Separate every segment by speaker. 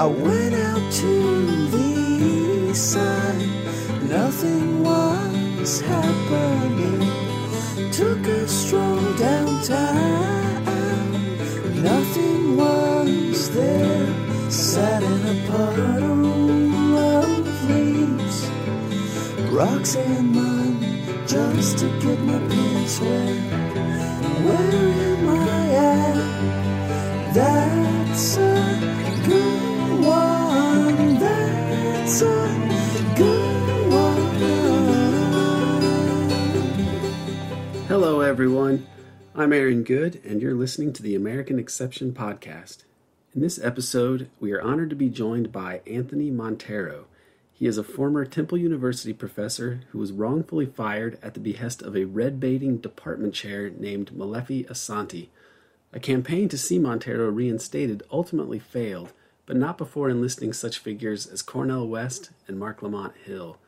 Speaker 1: I went out to the east side, nothing was happening. Took a stroll downtown, nothing was there. Sat in a puddle of leaves, rocks and mud, just to get my pants wet. Where am I at? That's
Speaker 2: everyone. I'm Aaron Good, and you're listening to the American Exception Podcast. In this episode, we are honored to be joined by Anthony Monteiro. He is a former Temple University professor who was wrongfully fired at the behest of a red baiting department chair named Molefi Asante. A campaign to see Monteiro reinstated ultimately failed, but not before enlisting such figures as Cornel West and Marc Lamont Hill.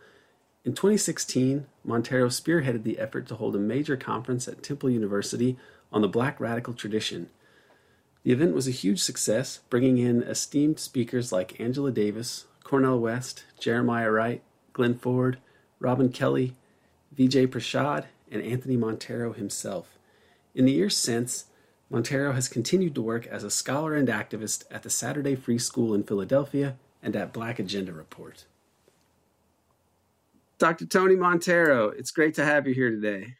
Speaker 2: In 2016, Monteiro spearheaded the effort to hold a major conference at Temple University on the Black radical tradition. The event was a huge success, bringing in esteemed speakers like Angela Davis, Cornel West, Jeremiah Wright, Glen Ford, Robin Kelley, Vijay Prashad, and Anthony Monteiro himself. In the years since, Monteiro has continued to work as a scholar and activist at the Saturday Free School in Philadelphia and at Black Agenda Report. Dr. Tony Monteiro, it's great to have you here today.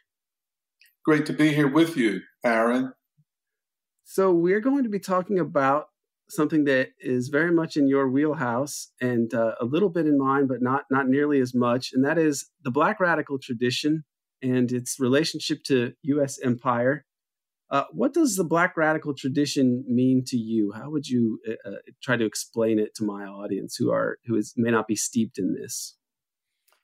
Speaker 3: Great to be here with you, Aaron.
Speaker 2: So, we're going to be talking about something that is very much in your wheelhouse and uh, a little bit in mine, but not, not nearly as much, and that is the Black radical tradition and its relationship to U.S. empire. Uh, what does the Black radical tradition mean to you? How would you uh, uh, try to explain it to my audience who are who is may not be steeped in this?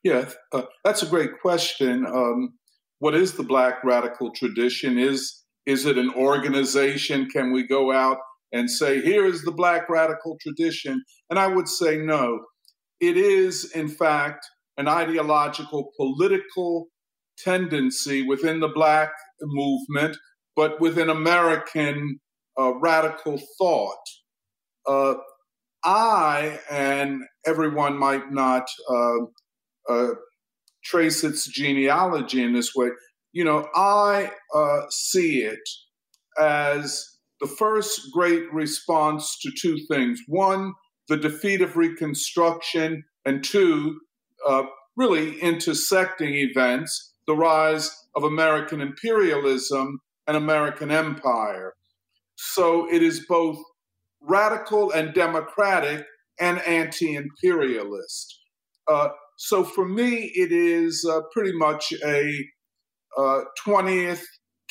Speaker 3: Yeah, uh, that's a great question. Um, what is the Black radical tradition? Is is it an organization? Can we go out and say, here is the Black radical tradition? And I would say no. It is, in fact, an ideological, political tendency within the Black movement, but within American uh, radical thought. Uh, I, and everyone might not uh, uh, trace its genealogy in this way, you know, I uh, see it as the first great response to two things one, the defeat of Reconstruction, and two, uh, really intersecting events, the rise of American imperialism and American empire. So it is both radical and democratic and anti imperialist. Uh, so for me, it is uh, pretty much a uh, 20th,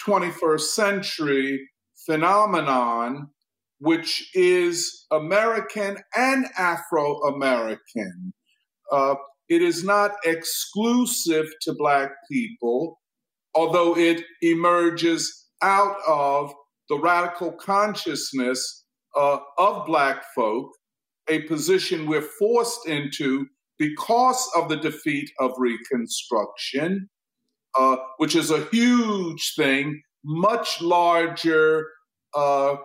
Speaker 3: 21st century phenomenon, which is American and Afro American. Uh, it is not exclusive to Black people, although it emerges out of the radical consciousness uh, of Black folk, a position we're forced into because of the defeat of Reconstruction uh, which is a huge thing, much larger uh,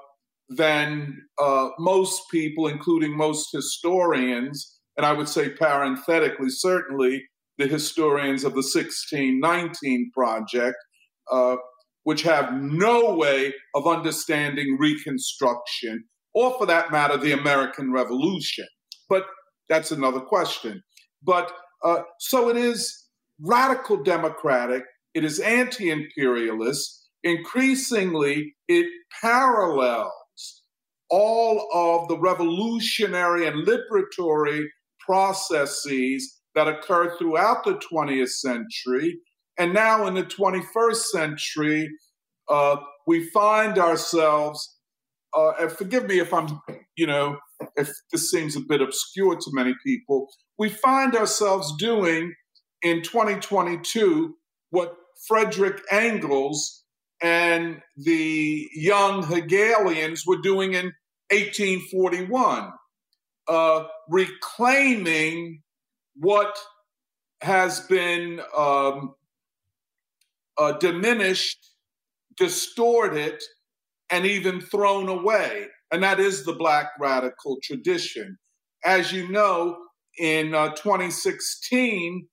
Speaker 3: than uh, most people, including most historians, and I would say parenthetically, certainly the historians of the 1619 Project, uh, which have no way of understanding Reconstruction, or for that matter, the American Revolution. But that's another question. But uh, so it is radical democratic, it is anti imperialist. Increasingly, it parallels all of the revolutionary and liberatory processes that occurred throughout the 20th century. And now in the 21st century, uh, we find ourselves, uh, forgive me if I'm, you know, if this seems a bit obscure to many people, we find ourselves doing in 2022 what Frederick Engels and the young Hegelians were doing in 1841, uh, reclaiming what has been um, uh, diminished, distorted, and even thrown away. And that is the Black radical tradition. as you know, in uh, 2016,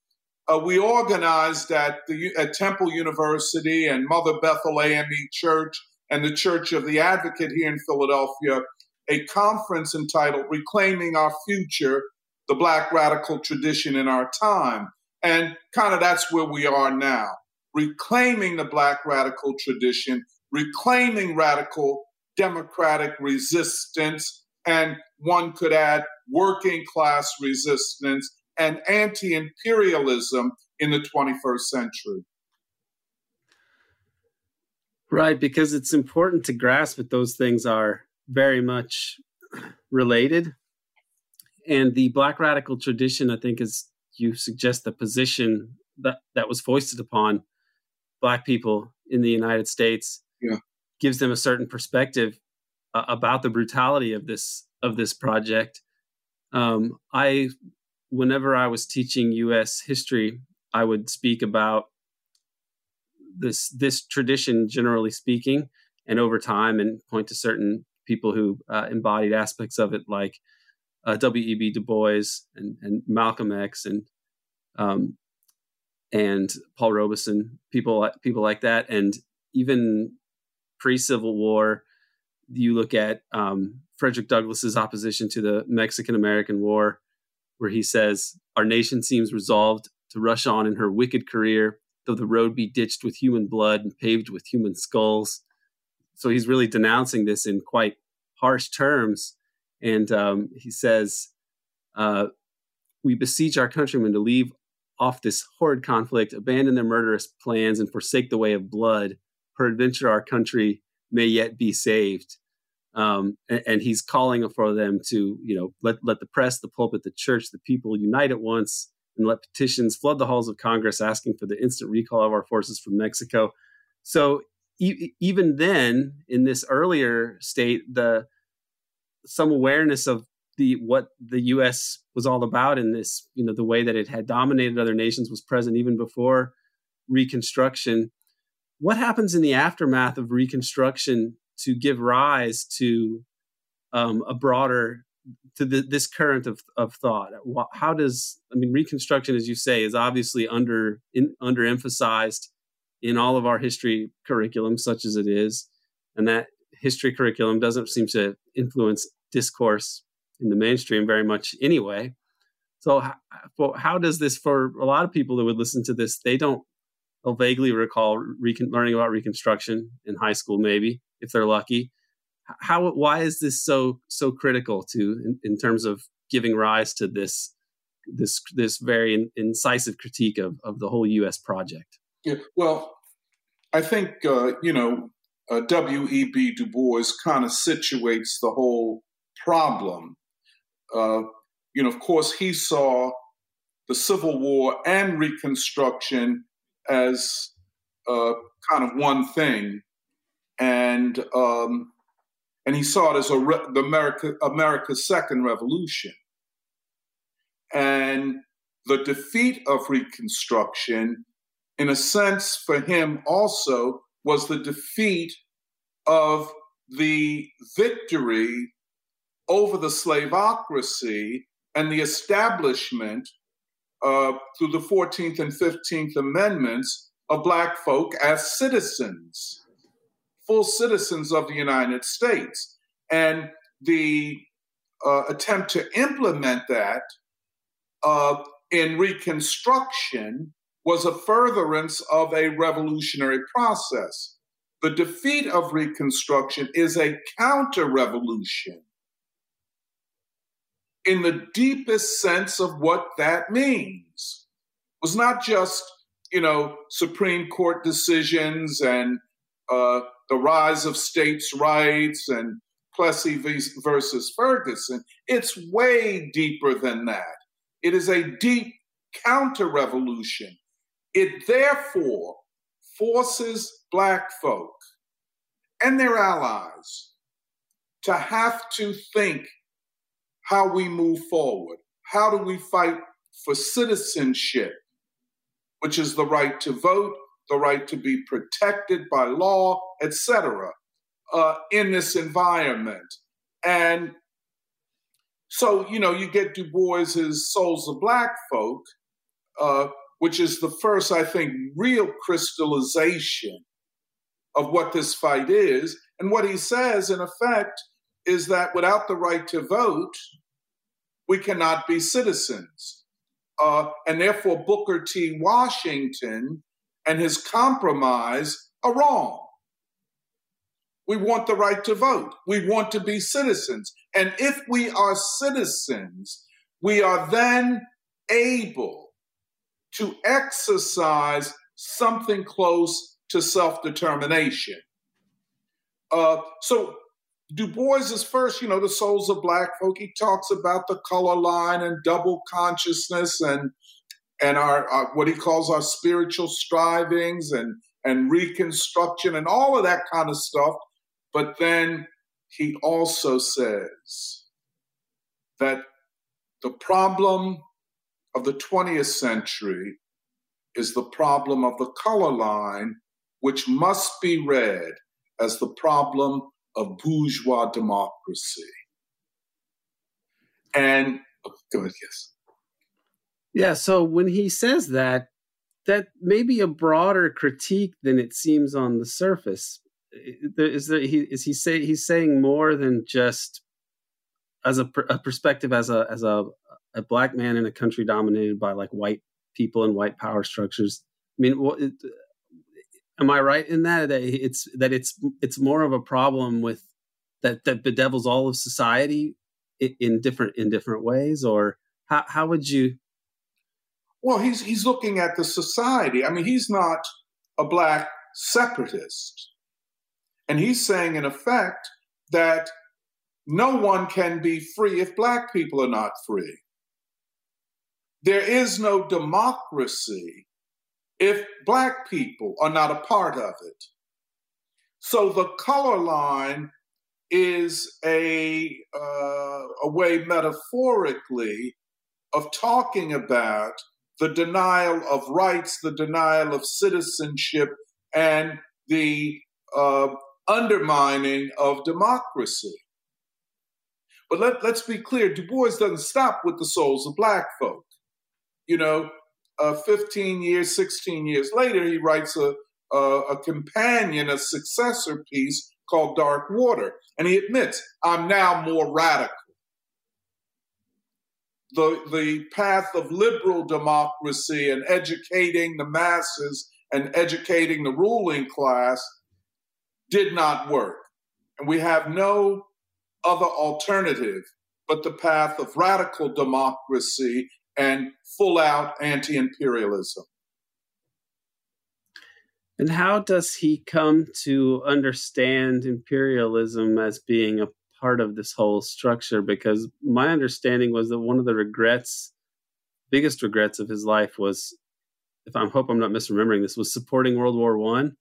Speaker 3: uh, we organized at the at Temple University and Mother Bethel AME Church and the Church of the Advocate here in Philadelphia a conference entitled "Reclaiming Our Future: The Black Radical Tradition in Our Time," and kind of that's where we are now, reclaiming the Black radical tradition, reclaiming radical democratic resistance, and one could add working class resistance and anti imperialism in the 21st century.
Speaker 2: Right, because it's important to grasp that those things are very much related. And the black radical tradition, I think, is you suggest the position that, that was foisted upon black people in the United States
Speaker 3: yeah.
Speaker 2: Gives them a certain perspective uh, about the brutality of this of this project. Um, I, whenever I was teaching U.S. history, I would speak about this this tradition, generally speaking, and over time, and point to certain people who uh, embodied aspects of it, like uh, W.E.B. Du Bois and, and Malcolm X and um, and Paul Robeson, people people like that, and even pre Civil War, you look at um, Frederick Douglass's opposition to the Mexican American War, where he says, Our nation seems resolved to rush on in her wicked career, though the road be ditched with human blood and paved with human skulls. So he's really denouncing this in quite harsh terms. And um, he says, uh, We beseech our countrymen to leave off this horrid conflict, abandon their murderous plans, and forsake the way of blood. Peradventure, our country may yet be saved. Um, and, and, he's calling for them to, you know, let let the press, the pulpit, the church, the people unite at once, and let petitions flood the halls of Congress, asking for the instant recall of our forces from Mexico. So e- even then, in this earlier state, the some awareness of the what the U.S. was all about in this, you know, the way that it had dominated other nations was present even before Reconstruction. What happens in the aftermath of Reconstruction to give rise to um, a broader to the, this current of, of thought? How does i mean reconstruction as you say is obviously under in, underemphasized in all of our history curriculum such as it is and that history curriculum doesn't seem to influence discourse in the mainstream very much anyway. So how, how does this for a lot of people that would listen to this they don't they'll vaguely recall recon, learning about reconstruction in high school maybe if they're lucky. How why is this so so critical to in, in terms of giving rise to this this this very in, incisive critique of of the whole U.S. project?
Speaker 3: Yeah, well, I think uh, you know uh, W. E. B. Du Bois kind of situates the whole problem. Uh, you know, of course, he saw the Civil War and Reconstruction as uh, kind of one thing, and um, and he saw it as a re- the America America's second revolution, and the defeat of Reconstruction, in a sense, for him also was the defeat of the victory over the slavocracy and the establishment uh, through the 14th and 15th Amendments of Black folk as citizens full citizens of the United States. And the uh, attempt to implement that uh, in Reconstruction was a furtherance of a revolutionary process. The defeat of Reconstruction is a counter revolution in the deepest sense of what that means. It was not just, you know, Supreme Court decisions and uh, the rise of states' rights and Plessy versus Ferguson. It's way deeper than that. It is a deep counter revolution. It therefore forces Black folk and their allies to have to think how we move forward. How do we fight for citizenship, which is the right to vote, the right to be protected by law, etc., uh, in this environment. And so, you know, you get Du Bois's Souls of Black Folk, uh, which is the first, I think, real crystallization of what this fight is. And what he says, in effect, is that without the right to vote, we cannot be citizens. Uh, and therefore, Booker T. Washington and his compromise are wrong. We want the right to vote. We want to be citizens. And if we are citizens, we are then able to exercise something close to self determination. Uh, so Du Bois is first, you know, the souls of black folk. He talks about the color line and double consciousness and and our, our, what he calls our spiritual strivings and and reconstruction and all of that kind of stuff. But then he also says that the problem of the 20th century is the problem of the color line, which must be read as the problem of bourgeois democracy. And oh, go ahead, yes.
Speaker 2: Yeah, so when he says that, that may be a broader critique than it seems on the surface. Is there he is he say he's saying more than just as a, a perspective as a as a a black man in a country dominated by like white people and white power structures. I mean, am I right in that that it's that it's it's more of a problem with that that bedevils all of society in, in different in different ways, or how how would you?
Speaker 3: Well, he's he's looking at the society. I mean, he's not a black separatist, and he's saying, in effect, that no one can be free if black people are not free. There is no democracy if black people are not a part of it. So the color line is a, uh, a way metaphorically of talking about the denial of rights, the denial of citizenship, and the uh, undermining of democracy. But let, let's be clear Du Bois doesn't stop with the souls of black folk you know, uh, 15 years, 16 years later, he writes a, a, a companion, a successor piece called Darkwater. And he admits, I'm now more radical. The, the path of liberal democracy and educating the masses and educating the ruling class did not work. And we have no other alternative but the path of radical democracy and full out anti imperialism.
Speaker 2: And how does he come to understand imperialism as being a part of this whole structure? Because my understanding was that one of the regrets, biggest regrets of his life was, if I hope I'm not misremembering this, was supporting World War One.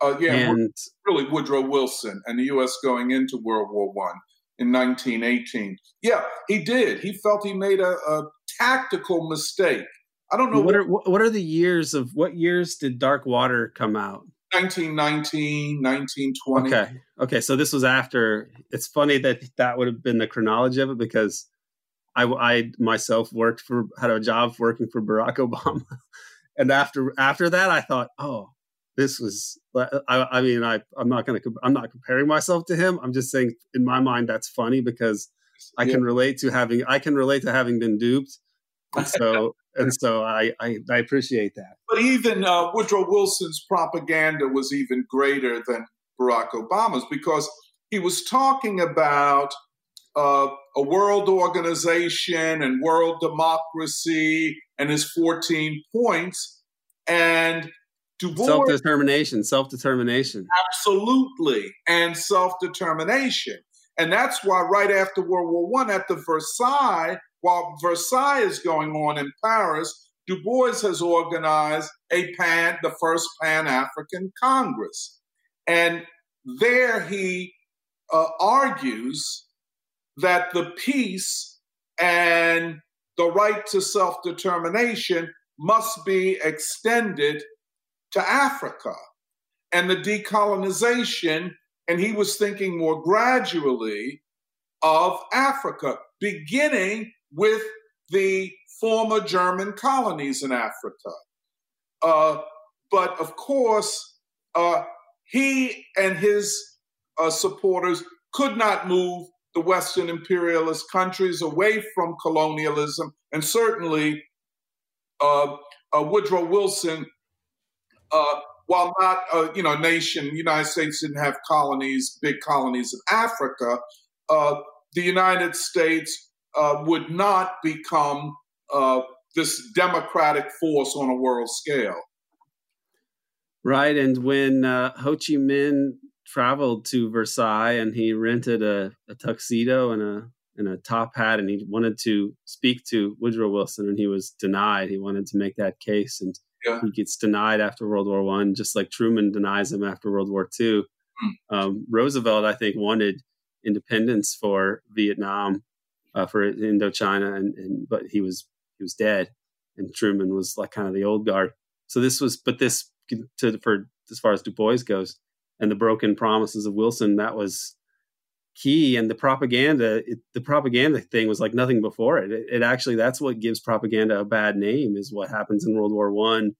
Speaker 3: Uh, yeah, and really Woodrow Wilson and the U.S. going into World War One in 1918. Yeah, he did. He felt he made a, a tactical mistake. I don't know
Speaker 2: what, what are what are the years of what years did Darkwater come out?
Speaker 3: 1919, 1920.
Speaker 2: Okay. Okay, so this was after it's funny that that would have been the chronology of it because I, I myself worked for had a job working for Barack Obama, and after after that, I thought, oh, this was. I, I mean, I I'm not gonna I'm not comparing myself to him. I'm just saying in my mind that's funny because I yeah. can relate to having I can relate to having been duped, and so and so I, I, I appreciate that.
Speaker 3: But even uh, Woodrow Wilson's propaganda was even greater than Barack Obama's because he was talking about uh, a world organization and world democracy and his 14 points and
Speaker 2: self determination, self determination.
Speaker 3: Absolutely, and self determination. And that's why right after World War One, at the Versailles, while Versailles is going on in Paris, Du Bois has organized a pan, the first Pan African Congress, and there he uh, argues that the peace and the right to self determination must be extended to Africa, and the decolonization and he was thinking more gradually of Africa, beginning with the former German colonies in Africa. Uh, but of course, uh, he and his uh, supporters could not move the Western imperialist countries away from colonialism, and certainly uh, uh, Woodrow Wilson, uh, while not a you know nation, the United States didn't have colonies, big colonies in Africa. The United States uh, would not become uh, this democratic force on a world scale.
Speaker 2: Right, and when Ho Chi Minh traveled to Versailles and he rented a, a tuxedo and a and a top hat and he wanted to speak to Woodrow Wilson and he was denied. He wanted to make that case and yeah. he gets denied after World War One, just like Truman denies him after World War Two. Mm. Um, Roosevelt, I think, wanted independence for Vietnam, uh, for Indochina, and, and but he was he was dead, and Truman was like kind of the old guard. So this was, but this to for as far as Du Bois goes, and the broken promises of Wilson, that was key. And the propaganda, it, the propaganda thing was like nothing before it. it. it. actually, that's what gives propaganda a bad name is what happens in World War One.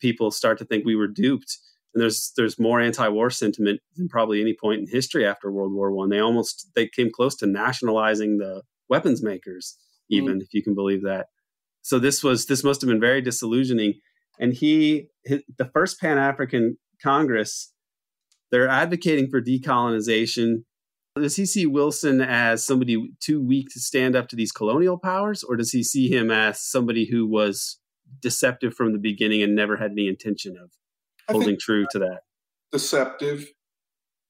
Speaker 2: People start to think we were duped. And there's there's more anti-war sentiment than probably any point in history after World War One. They almost they came close to nationalizing the weapons makers, even mm if you can believe that. So this was this must have been very disillusioning. And he, his, the first Pan African Congress they're advocating for decolonization. Does he see Wilson as somebody too weak to stand up to these colonial powers, or does he see him as somebody who was deceptive from the beginning and never had any intention of holding true to that?
Speaker 3: Deceptive.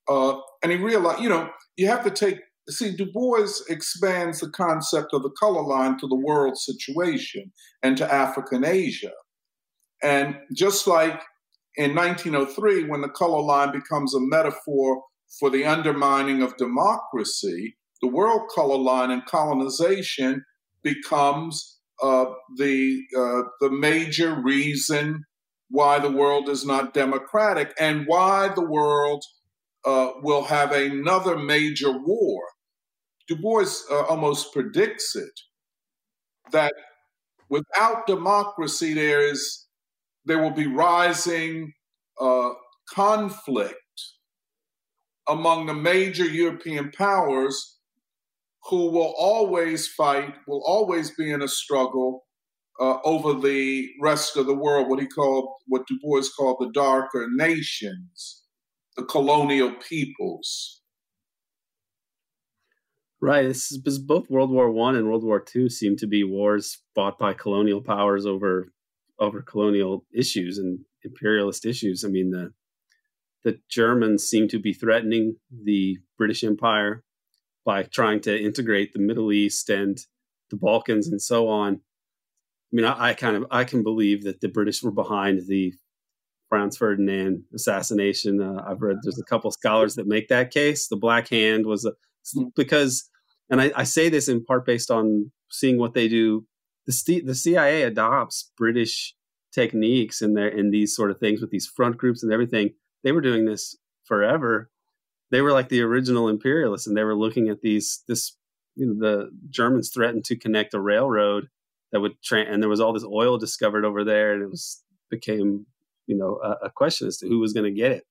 Speaker 3: Uh, and he realized, you know, you have to take, see, Du Bois expands the concept of the color line to the world situation and to Africa and Asia. And just like in 1903, when the color line becomes a metaphor for the undermining of democracy, the world color line and colonization becomes uh, the uh, the major reason why the world is not democratic and why the world uh, will have another major war. Du Bois uh, almost predicts it that without democracy, there is there will be rising uh, conflict among the major European powers who will always fight, will always be in a struggle uh, over the rest of the world, what he called, what Du Bois called the darker nations, the colonial peoples.
Speaker 2: Right. This is both World War One and World War Two seem to be wars fought by colonial powers over over colonial issues and imperialist issues. I mean, the the Germans seem to be threatening the British Empire by trying to integrate the Middle East and the Balkans and so on. I mean, I, I kind of I can believe that the British were behind the Franz Ferdinand assassination. Uh, I've read there's a couple scholars that make that case. The Black Hand was a, because, and I, I, say this in part based on seeing what they do the the CIA adopts British techniques in there in these sort of things with these front groups and everything. They were doing this forever. They were like the original imperialists, and they were looking at these this you know the Germans threatened to connect a railroad that would tra- and there was all this oil discovered over there, and it was became you know a, a question as to who was going to get it.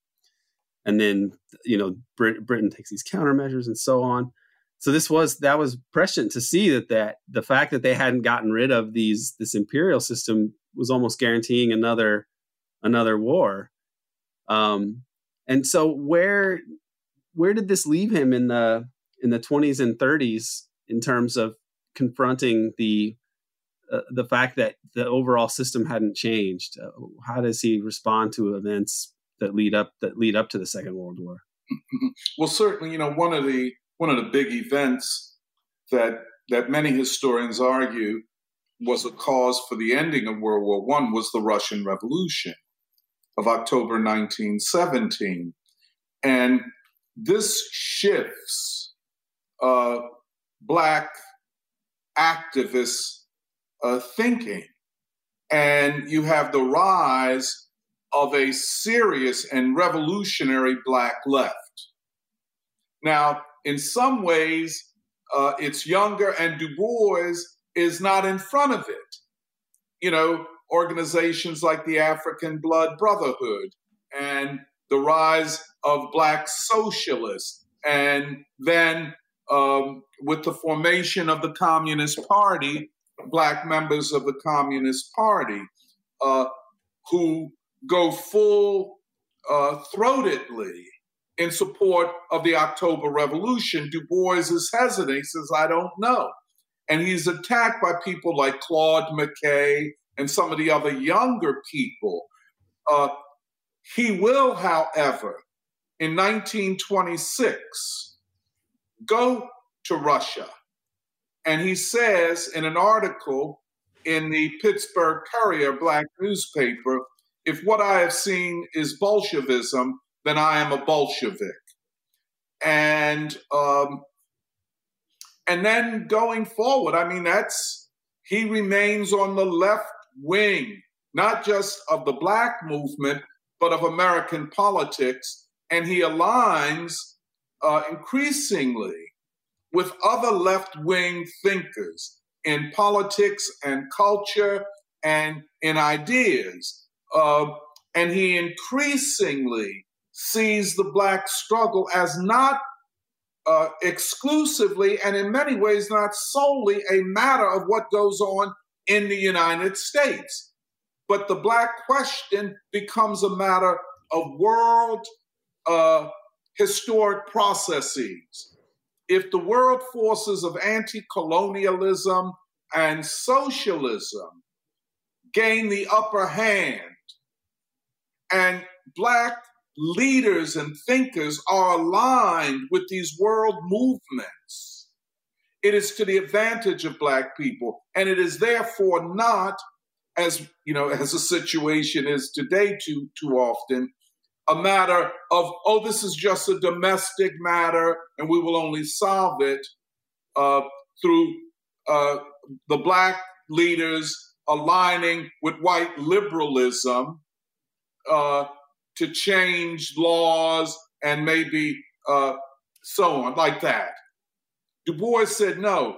Speaker 2: And then you know Brit- Britain takes these countermeasures and so on. So this was that was prescient to see that that the fact that they hadn't gotten rid of these this imperial system was almost guaranteeing another another war. Um and so where where did this leave him in the in the 20s and 30s in terms of confronting the uh, the fact that the overall system hadn't changed? Uh, how does he respond to events that lead up that lead up to the second world war.
Speaker 3: Well certainly you know one of the one of the big events that that many historians argue was a cause for the ending of World War One was the Russian Revolution of October 1917, and this shifts uh, black activists' uh, thinking, and you have the rise of a serious and revolutionary black left. Now, in some ways, uh, it's younger, and Du Bois is not in front of it. You know, organizations like the African Blood Brotherhood and the rise of Black socialists, and then um, with the formation of the Communist Party, Black members of the Communist Party uh, who go full uh, throatedly in support of the October Revolution. Du Bois is hesitant. He says, I don't know. And he's attacked by people like Claude McKay and some of the other younger people. Uh, he will, however, in 1926, go to Russia. And he says in an article in the Pittsburgh Courier, black newspaper, if what I have seen is Bolshevism, then I am a Bolshevik. And um, and then going forward, I mean, that's he remains on the left wing, not just of the black movement, but of American politics, and he aligns uh, increasingly with other left wing thinkers in politics and culture and in ideas. Uh, and he increasingly sees the Black struggle as not uh, exclusively and in many ways not solely a matter of what goes on in the United States. But the Black question becomes a matter of world uh, historic processes if the world forces of anti colonialism and socialism gain the upper hand, and Black leaders and thinkers are aligned with these world movements, it is to the advantage of Black people. And it is therefore not, as you know, as the situation is today too, too often, a matter of, oh, this is just a domestic matter and we will only solve it uh, through uh, the black leaders aligning with white liberalism uh, to change laws and maybe uh, so on, like that. Du Bois said, no,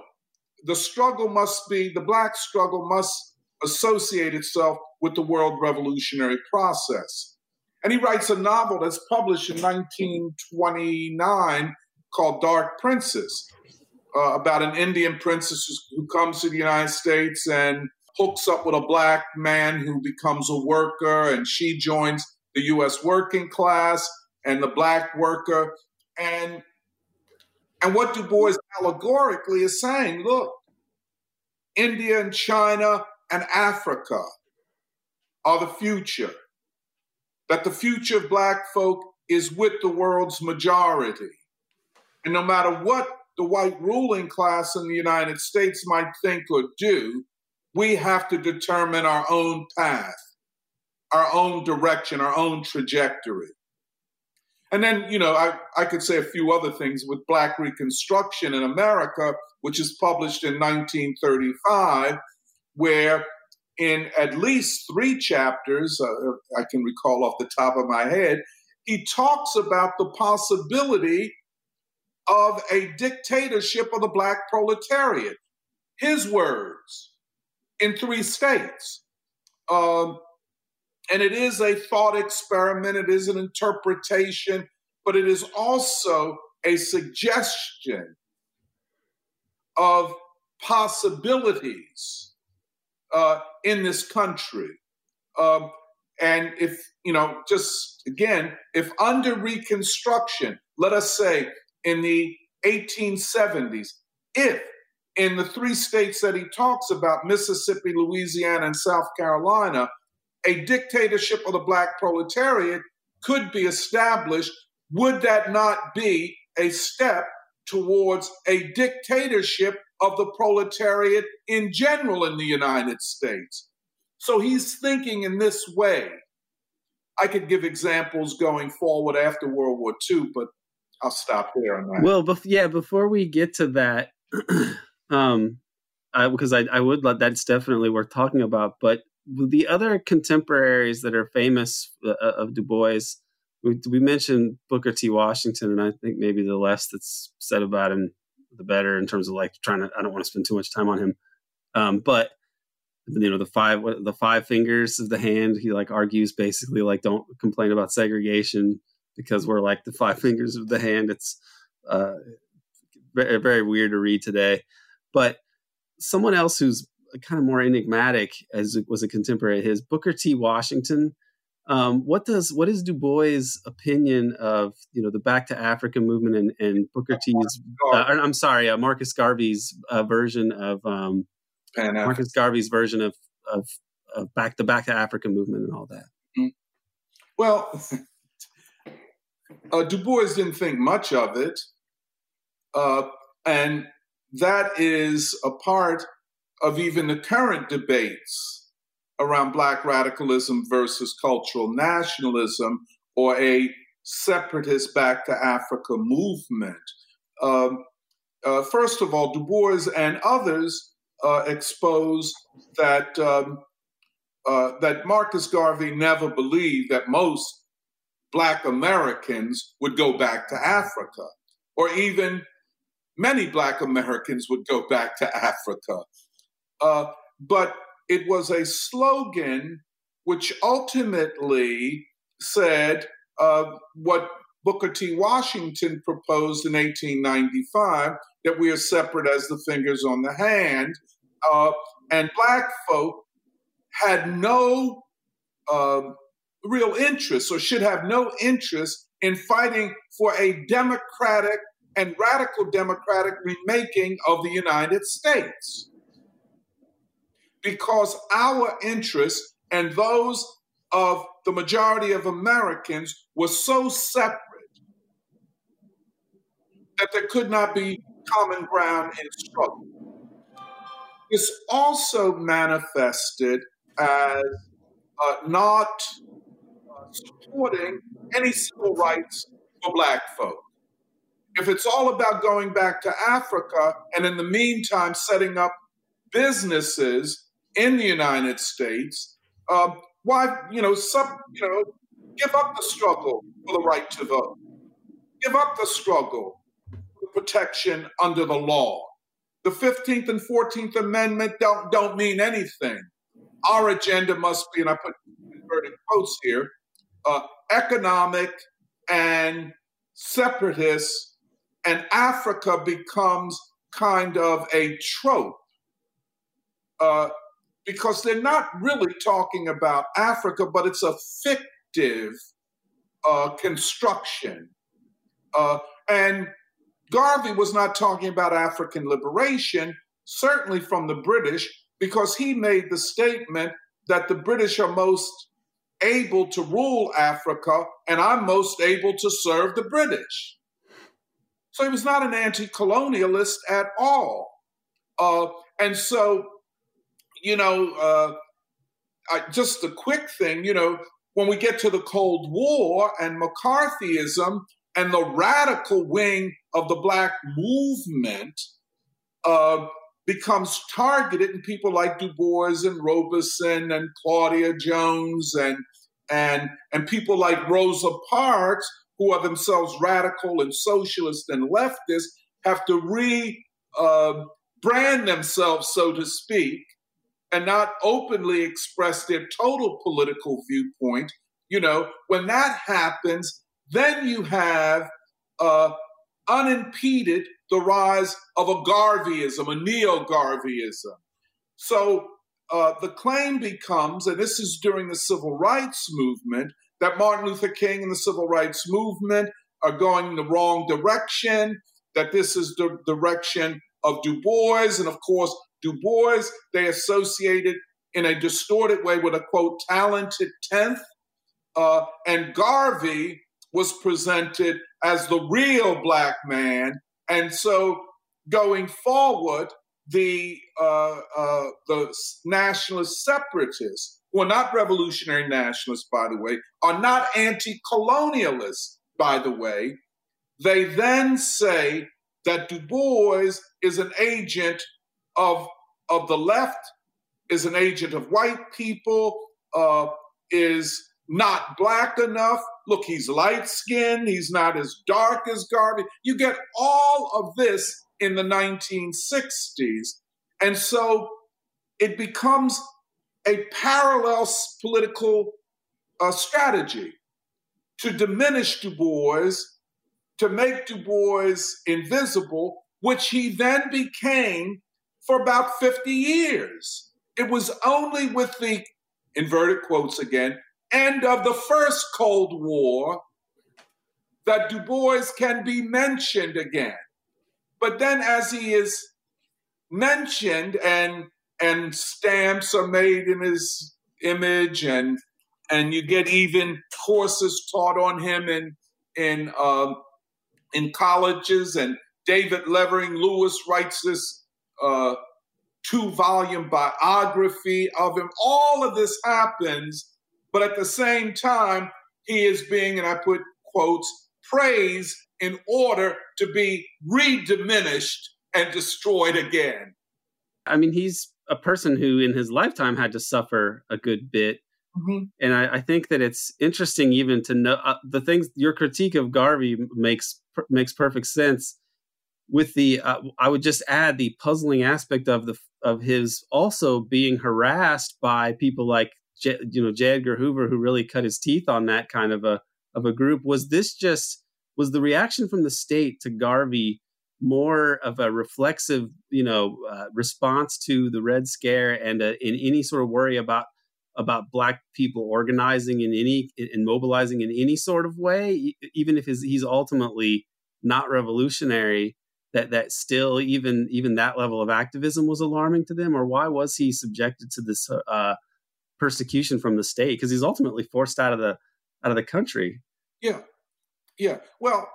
Speaker 3: the struggle must be, the black struggle must associate itself with the world revolutionary process. And he writes a novel that's published in 1929 called Dark Princess, uh, about an Indian princess who comes to the United States and hooks up with a black man who becomes a worker, and she joins the U.S. working class and the black worker. And and what Du Bois allegorically is saying, look, India and China and Africa are the future that the future of black folk is with the world's majority. And no matter what the white ruling class in the United States might think or do, we have to determine our own path, our own direction, our own trajectory. And then, you know, I, I could say a few other things with Black Reconstruction in America, which is published in 1935, where in at least three chapters, uh, I can recall off the top of my head, he talks about the possibility of a dictatorship of the black proletariat. His words in three states. Um, and it is a thought experiment, it is an interpretation, but it is also a suggestion of possibilities uh, in this country. Um, and if, you know, just again, if under Reconstruction, let us say in the 1870s, if in the three states that he talks about, Mississippi, Louisiana, and South Carolina, a dictatorship of the black proletariat could be established, would that not be a step towards a dictatorship of the proletariat in general in the United States. So he's thinking in this way. I could give examples going forward after World War II, but I'll stop there.
Speaker 2: Well, yeah, before we get to that, um, I, because I, I would let that's definitely worth talking about. But the other contemporaries that are famous uh, uh, of Du Bois, we, we mentioned Booker T. Washington, and I think maybe the less that's said about him the better in terms of like trying to. I don't want to spend too much time on him, um, but you know the five the five fingers of the hand. He like argues basically like don't complain about segregation because we're like the five fingers of the hand. It's uh, very, very weird to read today, but someone else who's kind of more enigmatic as it was a contemporary of his Booker T. Washington um, what does what is Du Bois' opinion of you know the Back to Africa movement and, and Booker T's? Uh, I'm sorry, uh, Marcus Garvey's uh, version of um, Marcus Garvey's version of, of of back the Back to Africa movement and all that. Mm-hmm.
Speaker 3: Well, uh, Du Bois didn't think much of it, uh, and that is a part of even the current debates around Black radicalism versus cultural nationalism or a separatist back to Africa movement. Um, uh, first of all, Du Bois and others uh, that um, uh, that Marcus Garvey never believed that most Black Americans would go back to Africa, or even many Black Americans would go back to Africa. Uh, but it was a slogan which ultimately said uh, what Booker T. Washington proposed in 1895 that we are separate as the fingers on the hand. Uh, and black folk had no uh, real interest or should have no interest in fighting for a democratic and radical democratic remaking of the United States because our interests and those of the majority of Americans were so separate that there could not be common ground in struggle. This also manifested as uh, not uh, supporting any civil rights for Black folk. If it's all about going back to Africa and in the meantime setting up businesses in the United States, uh, why, you know, some, you know, give up the struggle for the right to vote, give up the struggle for protection under the law. The 15th and 14th Amendment don't, don't mean anything. Our agenda must be, and I put inverted quotes here, uh, economic and separatist, and Africa becomes kind of a trope. Uh, because they're not really talking about Africa, but it's a fictive uh, construction. Uh, and Garvey was not talking about African liberation, certainly from the British, because he made the statement that the British are most able to rule Africa, and I'm most able to serve the British. So he was not an anti colonialist at all. Uh, and so you know, uh, I, just a quick thing, you know, when we get to the Cold War and McCarthyism and the radical wing of the Black movement uh, becomes targeted, and people like Du Bois and Robeson and Claudia Jones and and and people like Rosa Parks, who are themselves radical and socialist and leftist, have to re uh, brand themselves, so to speak, and not openly express their total political viewpoint, you know, when that happens, then you have uh, unimpeded the rise of a Garveyism, a neo Garveyism. So uh, the claim becomes, and this is during the civil rights movement, that Martin Luther King and the civil rights movement are going the wrong direction, that this is the direction of Du Bois, and of course, Du Bois, they associated in a distorted way with a quote, talented 10th. Uh, and Garvey was presented as the real black man. And so going forward, the, uh, uh, the nationalist separatists, who are not revolutionary nationalists, by the way, are not anti colonialists, by the way, they then say that Du Bois is an agent of of the left is an agent of white people, uh, is not black enough. Look, he's light skinned, he's not as dark as Garvey. You get all of this in the 1960s. And so it becomes a parallel political uh, strategy to diminish Du Bois, to make Du Bois invisible, which he then became for about 50 years. It was only with the, inverted quotes again, end of the first Cold War that Du Bois can be mentioned again. But then, as he is mentioned and and stamps are made in his image and and you get even courses taught on him in in um, in colleges and David Levering Lewis writes this uh, two volume biography of him. All of this happens, but at the same time, he is being, and I put quotes, praised in order to be rediminished and destroyed again.
Speaker 2: I mean, he's a person who in his lifetime had to suffer a good bit. Mm-hmm. And I, I, think that it's interesting even to know uh, the things your critique of Garvey makes makes perfect sense. With the, uh, I would just add the puzzling aspect of the of his also being harassed by people like J, you know J. Edgar Hoover, who really cut his teeth on that kind of a of a group. Was this just was the reaction from the state to Garvey more of a reflexive, you know, uh, response to the Red Scare and uh, in any sort of worry about about black people organizing in any and mobilizing in any sort of way, even if his, he's ultimately not revolutionary. That that still even even that level of activism was alarming to them, or why was he subjected to this uh, persecution from the state? Because he's ultimately forced out of the out of the country.
Speaker 3: Yeah, yeah. Well,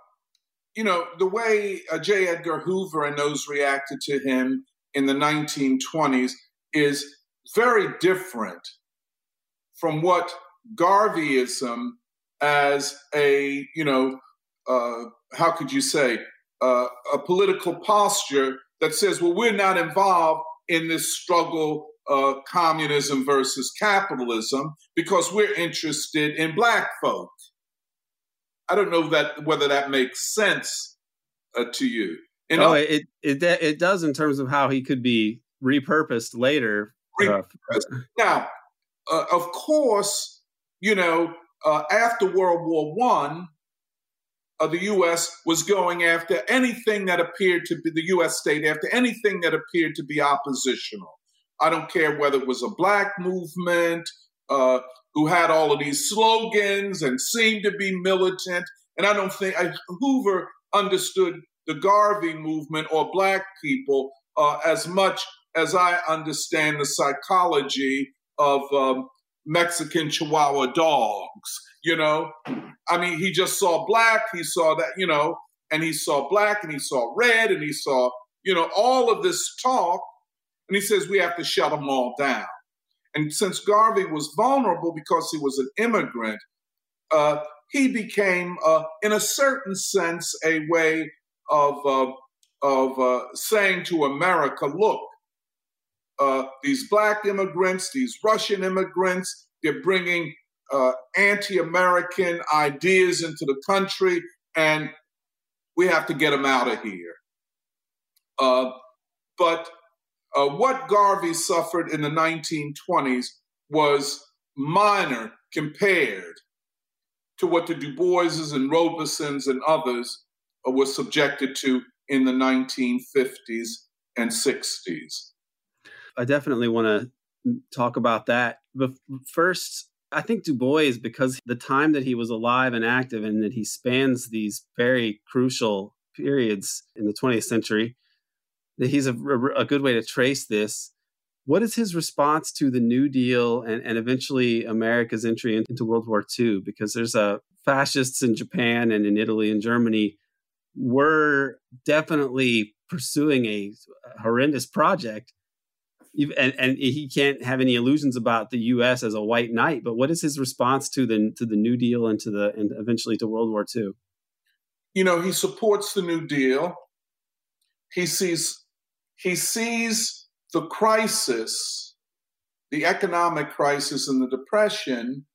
Speaker 3: you know, the way uh, J. Edgar Hoover and those reacted to him in the 1920s is very different from what Garveyism as a, you know, uh, how could you say, uh, a political posture that says, well, we're not involved in this struggle of communism versus capitalism because we're interested in black folk. I don't know that whether that makes sense uh, to you.
Speaker 2: You know, oh, it, it it does in terms of how he could be repurposed later. Uh,
Speaker 3: repurposed. now, uh, of course, you know, uh, after World War One, uh, the U.S. was going after anything that appeared to be the U.S. state after anything that appeared to be oppositional. I don't care whether it was a black movement, uh, who had all of these slogans and seemed to be militant. And I don't think I, Hoover understood the Garvey movement or black people uh, as much as I understand the psychology of um, Mexican Chihuahua dogs. You know, I mean, he just saw black, he saw that, you know, and he saw black and he saw red and he saw, you know, all of this talk. And he says, we have to shut them all down. And since Garvey was vulnerable because he was an immigrant, uh, he became, uh, in a certain sense, a way of, uh, of uh, saying to America, look, uh, these black immigrants, these Russian immigrants, they're bringing uh, anti American ideas into the country, and we have to get them out of here. but uh, what Garvey suffered in the 1920s was minor compared to what the Du Boises and Robesons and others uh, were subjected to in the 1950s and 60s.
Speaker 2: I definitely want to talk about that. But first, I think Du Bois, because the time that he was alive and active and that he spans these very crucial periods in the 20th century, he's a, a good way to trace this. What is his response to the New Deal and, and eventually America's entry into World War II? Because there's a fascists in Japan and in Italy and Germany were definitely pursuing a horrendous project. And, and he can't have any illusions about the U.S. as a white knight. But what is his response to the to the New Deal and to the and eventually to World War II?
Speaker 3: You know, he supports the New Deal. He sees he sees the crisis, the economic crisis and the depression,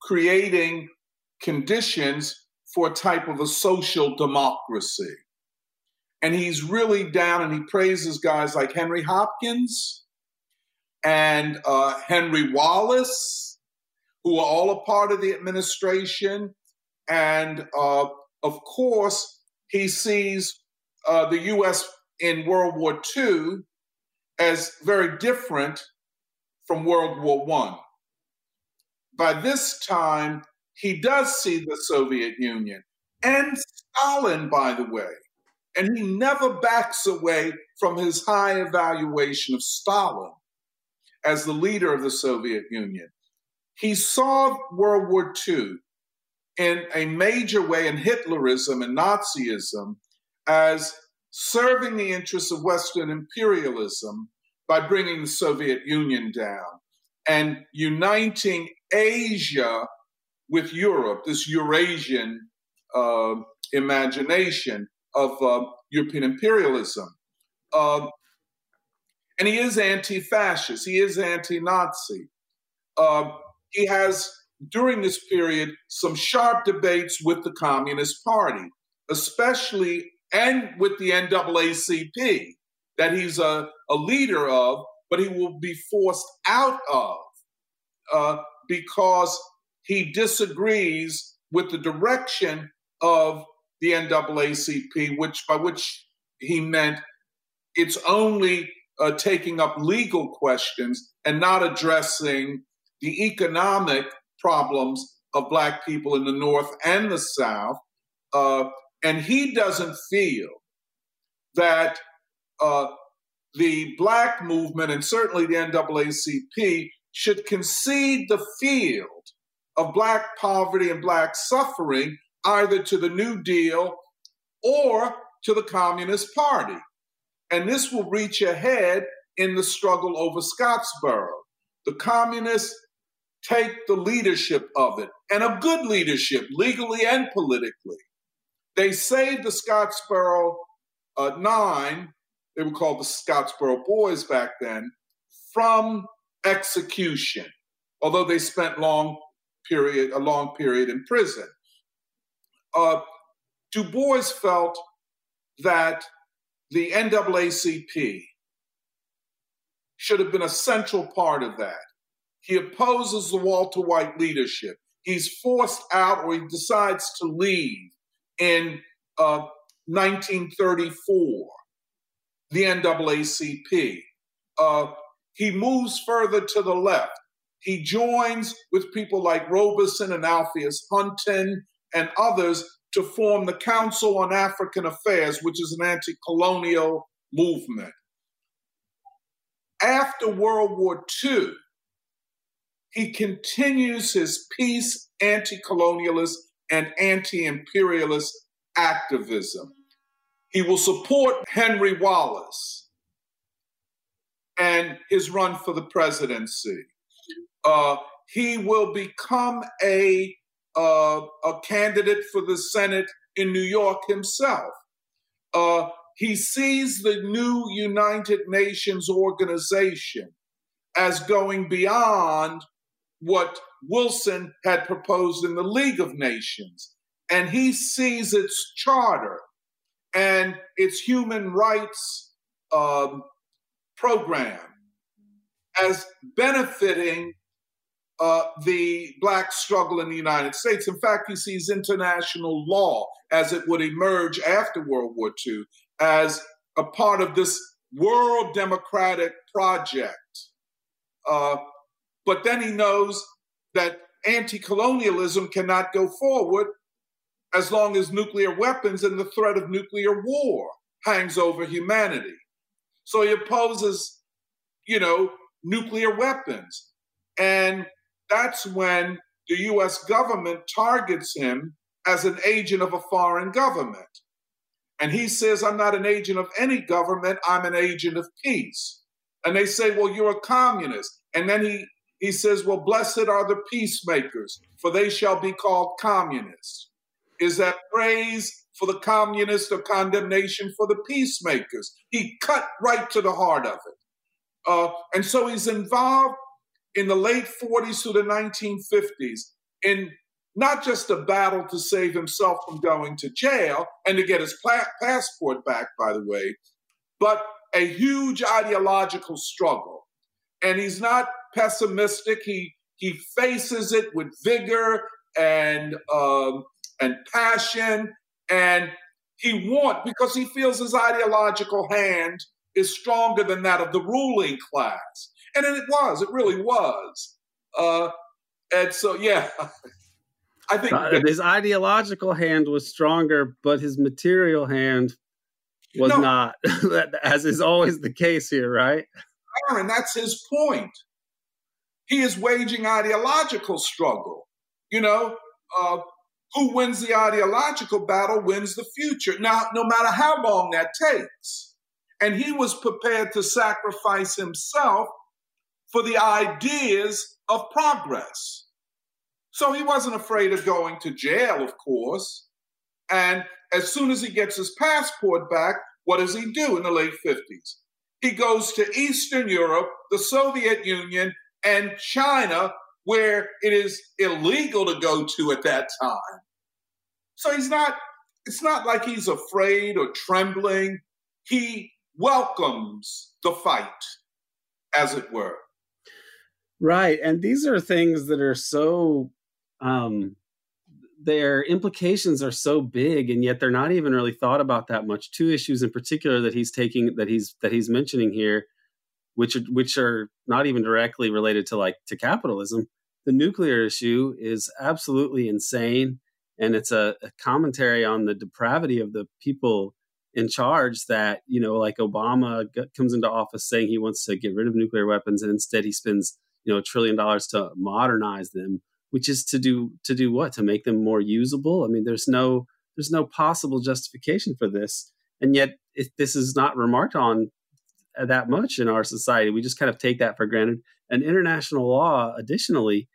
Speaker 3: creating conditions for a type of a social democracy. And he's really down and he praises guys like Henry Hopkins and uh, Henry Wallace, who are all a part of the administration. And uh, of course, he sees uh, the U.S. in World War II as very different from World War One. By this time, he does see the Soviet Union and Stalin, by the way, and he never backs away from his high evaluation of Stalin as the leader of the Soviet Union. He saw World War II in a major way in Hitlerism and Nazism as serving the interests of Western imperialism by bringing the Soviet Union down and uniting Asia with Europe, this Eurasian uh, imagination of uh, European imperialism. Uh, and he is anti fascist, he is anti Nazi. Um, he has, during this period, some sharp debates with the Communist Party, especially and with the NAACP that he's a, a leader of, but he will be forced out of uh, because he disagrees with the direction of the NAACP, which by which he meant it's only uh, taking up legal questions and not addressing the economic problems of Black people in the North and the South. Uh, and he doesn't feel that uh, the Black movement and certainly the NAACP should concede the field of Black poverty and Black suffering either to the New Deal or to the Communist Party. And this will reach ahead in the struggle over Scottsboro. The communists take the leadership of it, and a good leadership, legally and politically. They saved the Scottsboro uh, Nine, they were called the Scottsboro Boys back then, from execution, although they spent long period, a long period in prison. Uh, du Bois felt that the NAACP should have been a central part of that. He opposes the Walter White leadership. He's forced out or he decides to leave in uh, 1934, the NAACP. Uh, he moves further to the left. He joins with people like Robeson and Alpheus Hunton and others to form the Council on African Affairs, which is an anti colonial movement. After World War II, he continues his peace, anti colonialist, and anti imperialist activism. He will support Henry Wallace and his run for the presidency. Uh, he will become a uh, a candidate for the Senate in New York himself. Uh, he sees the new United Nations organization as going beyond what Wilson had proposed in the League of Nations. And he sees its charter and its human rights um, program as benefiting uh, the black struggle in the United States. In fact, he sees international law as it would emerge after World War II as a part of this world democratic project. Uh, but then he knows that anti colonialism cannot go forward as long as nuclear weapons and the threat of nuclear war hangs over humanity. So he opposes, you know, nuclear weapons. And that's when the US government targets him as an agent of a foreign government. And he says, I'm not an agent of any government, I'm an agent of peace. And they say, Well, you're a communist. And then he, he says, Well, blessed are the peacemakers, for they shall be called communists. Is that praise for the communist or condemnation for the peacemakers? He cut right to the heart of it. Uh, and so he's involved in the late 40s to the 1950s in not just a battle to save himself from going to jail and to get his pla- passport back, by the way, but a huge ideological struggle. And he's not pessimistic. He he faces it with vigor and um, and passion, and he wants because he feels his ideological hand is stronger than that of the ruling class, and it was. It really was. Uh, and so, yeah, I think
Speaker 2: uh, his ideological hand was stronger, but his material hand was no, not, as is always the case here, right?
Speaker 3: Aaron, that's his point. He is waging ideological struggle. You know, uh, who wins the ideological battle wins the future. Now, no matter how long that takes. And he was prepared to sacrifice himself for the ideas of progress. So he wasn't afraid of going to jail, of course. And as soon as he gets his passport back, what does he do in the late 50s? He goes to Eastern Europe, the Soviet Union, and China, where it is illegal to go to at that time. So he's not, it's not like he's afraid or trembling. He welcomes the fight, as it were.
Speaker 2: Right. And these are things that are so um, their implications are so big and yet they're not even really thought about that much two issues in particular that he's taking that he's that he's mentioning here which which are not even directly related to like to capitalism the nuclear issue is absolutely insane. And it's a, a commentary on the depravity of the people in charge that you know like obama comes into office saying he wants to get rid of nuclear weapons and instead he spends you know a trillion dollars to modernize them which is to do to do what? To make them more usable? I mean there's no there's no possible justification for this. And yet it, this is not remarked on that much in our society we just kind of take that for granted and international law additionally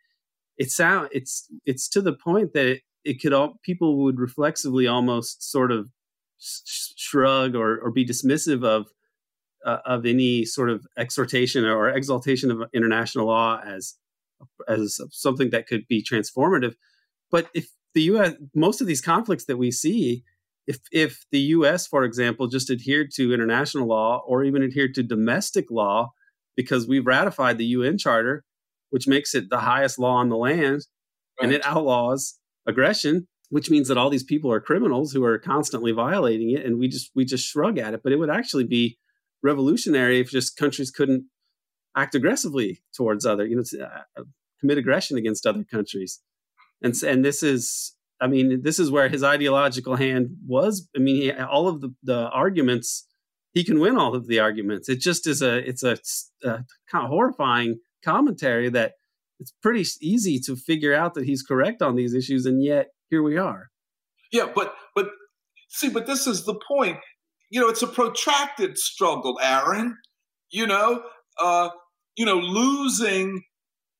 Speaker 2: it's sound it's it's to the point that it, it could all people would reflexively almost sort of shrug or, or be dismissive of uh, of any sort of exhortation or exaltation of international law as as something that could be transformative. But if the U.S. most of these conflicts that we see, if if the U.S. for example just adhered to international law or even adhered to domestic law because we've ratified the UN Charter, which makes it the highest law on the land, right. and it outlaws aggression which means that all these people are criminals who are constantly violating it and we just we just shrug at it but it would actually be revolutionary if just countries couldn't act aggressively towards other, you know, uh, commit aggression against other countries. And and this is, I mean, this is where his ideological hand was. I mean, he, all of the, the arguments, he can win all of the arguments. It just is a, it's a, a kind of horrifying commentary that it's pretty easy to figure out that he's correct on these issues, and yet here we are.
Speaker 3: Yeah, but but see, but this is the point. You know, it's a protracted struggle, Aaron. You know, uh, you know, losing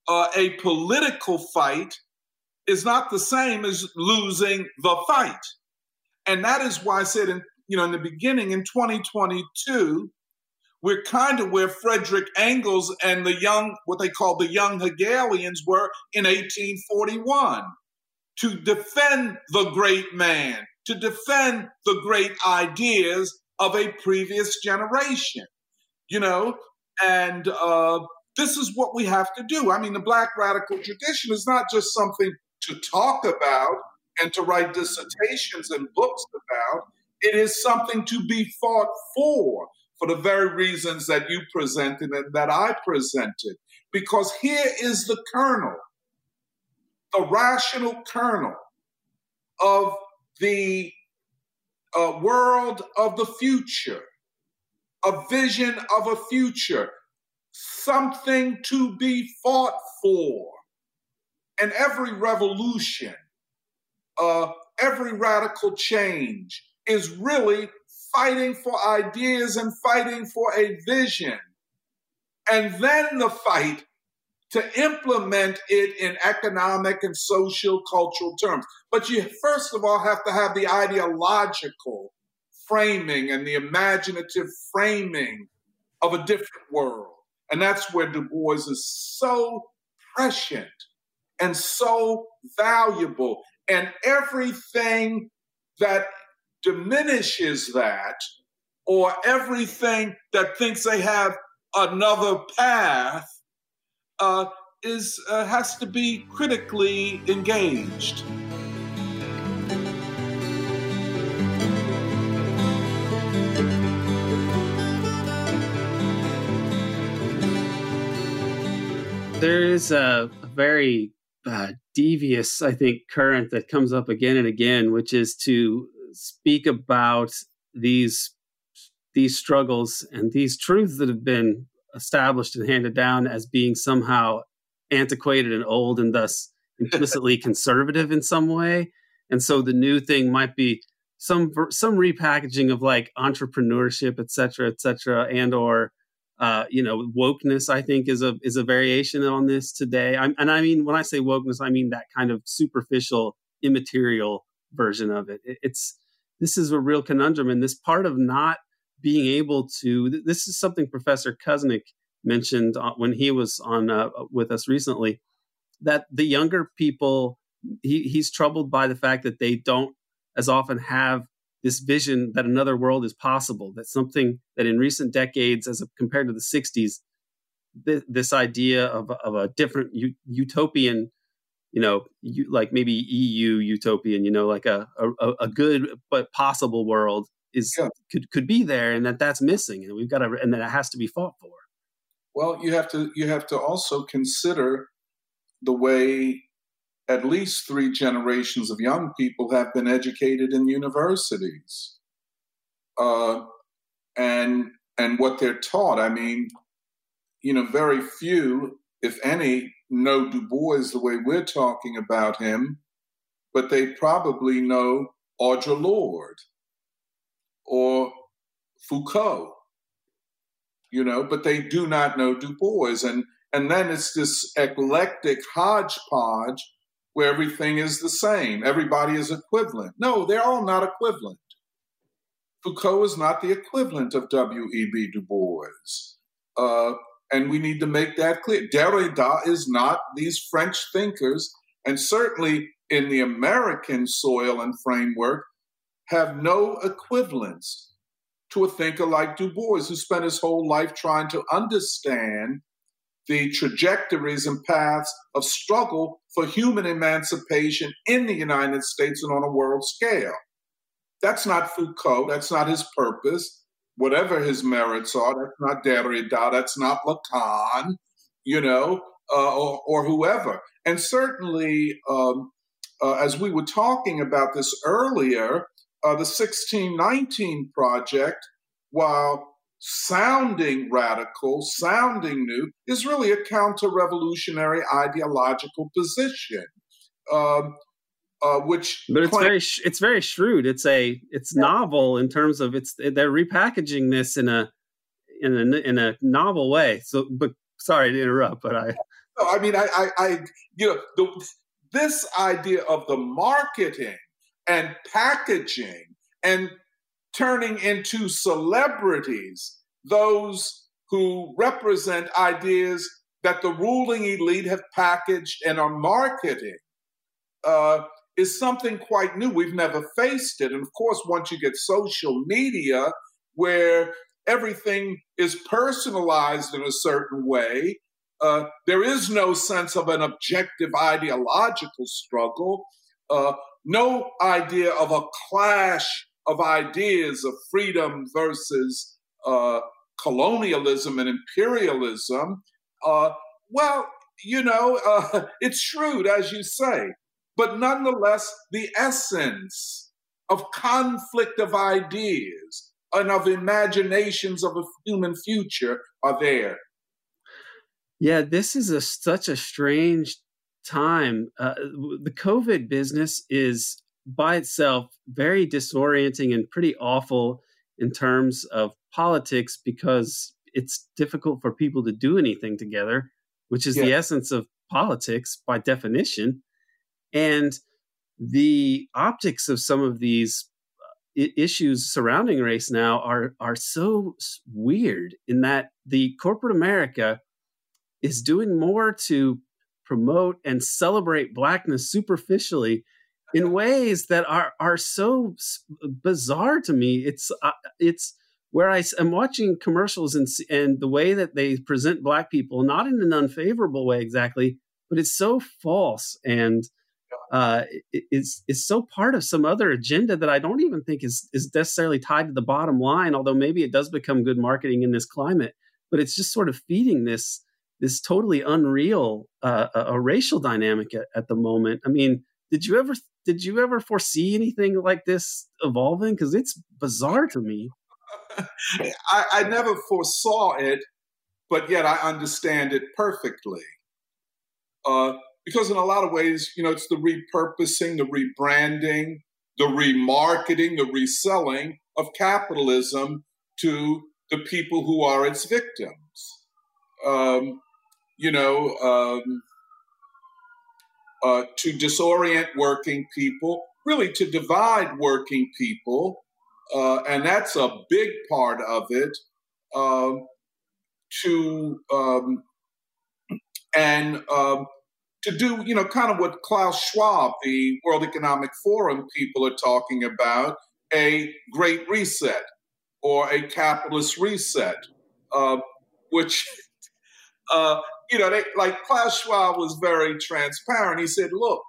Speaker 3: uh, a political fight is not the same as losing the fight. And that is why I said, in, you know, in the beginning, in 2022, we're kind of where Frederick Engels and the young, what they call the young Hegelians were in 1841 to defend the great man, to defend the great ideas of a previous generation. You know, and uh, this is what we have to do. I mean, the Black radical tradition is not just something to talk about and to write dissertations and books about, it is something to be fought for, for the very reasons that you presented and that I presented. Because here is the kernel, the rational kernel of the uh, world of the future a vision of a future, something to be fought for. And every revolution, uh, every radical change is really fighting for ideas and fighting for a vision. And then the fight to implement it in economic and social cultural terms. But you first of all have to have the ideological framing and the imaginative framing of a different world. And that's where Du Bois is so prescient and so valuable. And everything that diminishes that, or everything that thinks they have another path, uh, is uh, has to be critically engaged.
Speaker 2: there is a, a very uh, devious, I think, current that comes up again and again, which is to speak about these these struggles and these truths that have been established and handed down as being somehow antiquated and old and thus implicitly conservative in some way. And so the new thing might be some some repackaging of like entrepreneurship, et cetera, et cetera, and or uh, you know, wokeness I think is a is a variation on this today. I'm, and I mean when I say wokeness, I mean that kind of superficial, immaterial version of it. it. It's this is a real conundrum, and this part of not being able to. This is something Professor Kuznick mentioned uh, when he was on uh, with us recently. That the younger people, he, he's troubled by the fact that they don't as often have this vision that another world is possible, that something that in recent decades, as a, compared to the 60s, th- this idea of, of a different u- utopian, you know, you, like maybe EU utopian, you know, like a, a, a good but possible world is yeah. could could be there, and that that's missing, and we've got to, and that it has to be fought for.
Speaker 3: Well, you have to you have to also consider the way at least three generations of young people have been educated in universities. Uh, and and what they're taught. I mean, you know, very few, if any, know Du Bois the way we're talking about him, but they probably know Audre Lorde or Foucault, you know, but they do not know Du Bois. And and then it's this eclectic hodgepodge where everything is the same, everybody is equivalent. No, they're all not equivalent. Foucault is not the equivalent of W.E.B. Du Bois. Uh, and we need to make that clear. Derrida is not these French thinkers, and certainly in the American soil and framework, have no equivalence to a thinker like Du Bois, who spent his whole life trying to understand the trajectories and paths of struggle for human emancipation in the United States and on a world scale. That's not Foucault, that's not his purpose. Whatever his merits are, that's not Derrida, that's not Lacan, you know, uh, or, or, whoever. And certainly, um, uh, as we were talking about this earlier, uh, the 1619 Project, while sounding radical, sounding new, is really a counter revolutionary ideological position. Um, uh, which
Speaker 2: but it's very sh- it's very shrewd it's a it's yeah. novel in terms of it's they're repackaging this in a in a in a novel way so but sorry to interrupt but i
Speaker 3: no, i mean i i, I you know the, this idea of the marketing and packaging and turning into celebrities, those who represent ideas that the ruling elite have packaged and are marketing, uh, is something quite new. We've never faced it. And of course, once you get social media where everything is personalized in a certain way, uh, there is no sense of an objective ideological struggle, uh, no idea of a clash of ideas of freedom versus uh, colonialism and imperialism, uh, well, you know, uh, it's shrewd, as you say. But nonetheless, the essence of conflict of ideas and of imaginations of a human future are there.
Speaker 2: Yeah, this is a, such a strange time. Uh, the COVID business is by itself very disorienting and pretty awful in terms of politics because it's difficult for people to do anything together, which is yeah. the essence of politics by definition. And the optics of some of these uh, issues surrounding race now are are so weird in that the corporate America is doing more to promote and celebrate blackness superficially in ways that are are so bizarre to me. It's uh, it's where I am watching commercials and and the way that they present black people, not in an unfavorable way exactly, but it's so false and uh, is is so part of some other agenda that I don't even think is is necessarily tied to the bottom line. Although maybe it does become good marketing in this climate, but it's just sort of feeding this this totally unreal uh, a, a racial dynamic at, at the moment. I mean, did you ever did you ever foresee anything like this evolving? Because it's bizarre to me.
Speaker 3: I, I never foresaw it, but yet I understand it perfectly. Uh, because in a lot of ways, you know, it's the repurposing, the rebranding, the remarketing, the reselling of capitalism to the people who are its victims. Um, you know, um, uh, to disorient working people, really to divide working people, uh, and that's a big part of it. Uh, to um, and um, to do, you know, kind of what Klaus Schwab, the World Economic Forum people are talking about, a great reset or a capitalist reset, uh, which, uh, you know, they, like Klaus Schwab was very transparent. He said, look,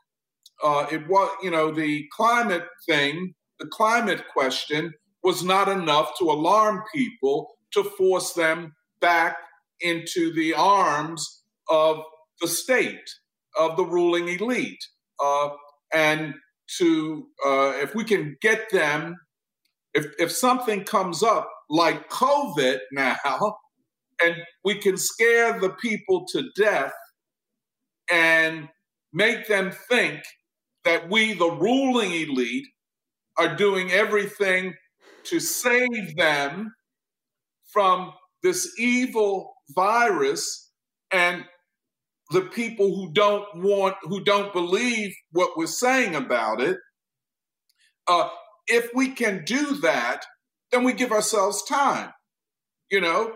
Speaker 3: uh, it was, you know, the climate thing, the climate question was not enough to alarm people to force them back into the arms of the state of the ruling elite. Uh, and to, uh, if we can get them, if, if something comes up like COVID now, and we can scare the people to death and make them think that we, the ruling elite, are doing everything to save them from this evil virus and the people who don't want, who don't believe what we're saying about it. Uh, if we can do that, then we give ourselves time. You know,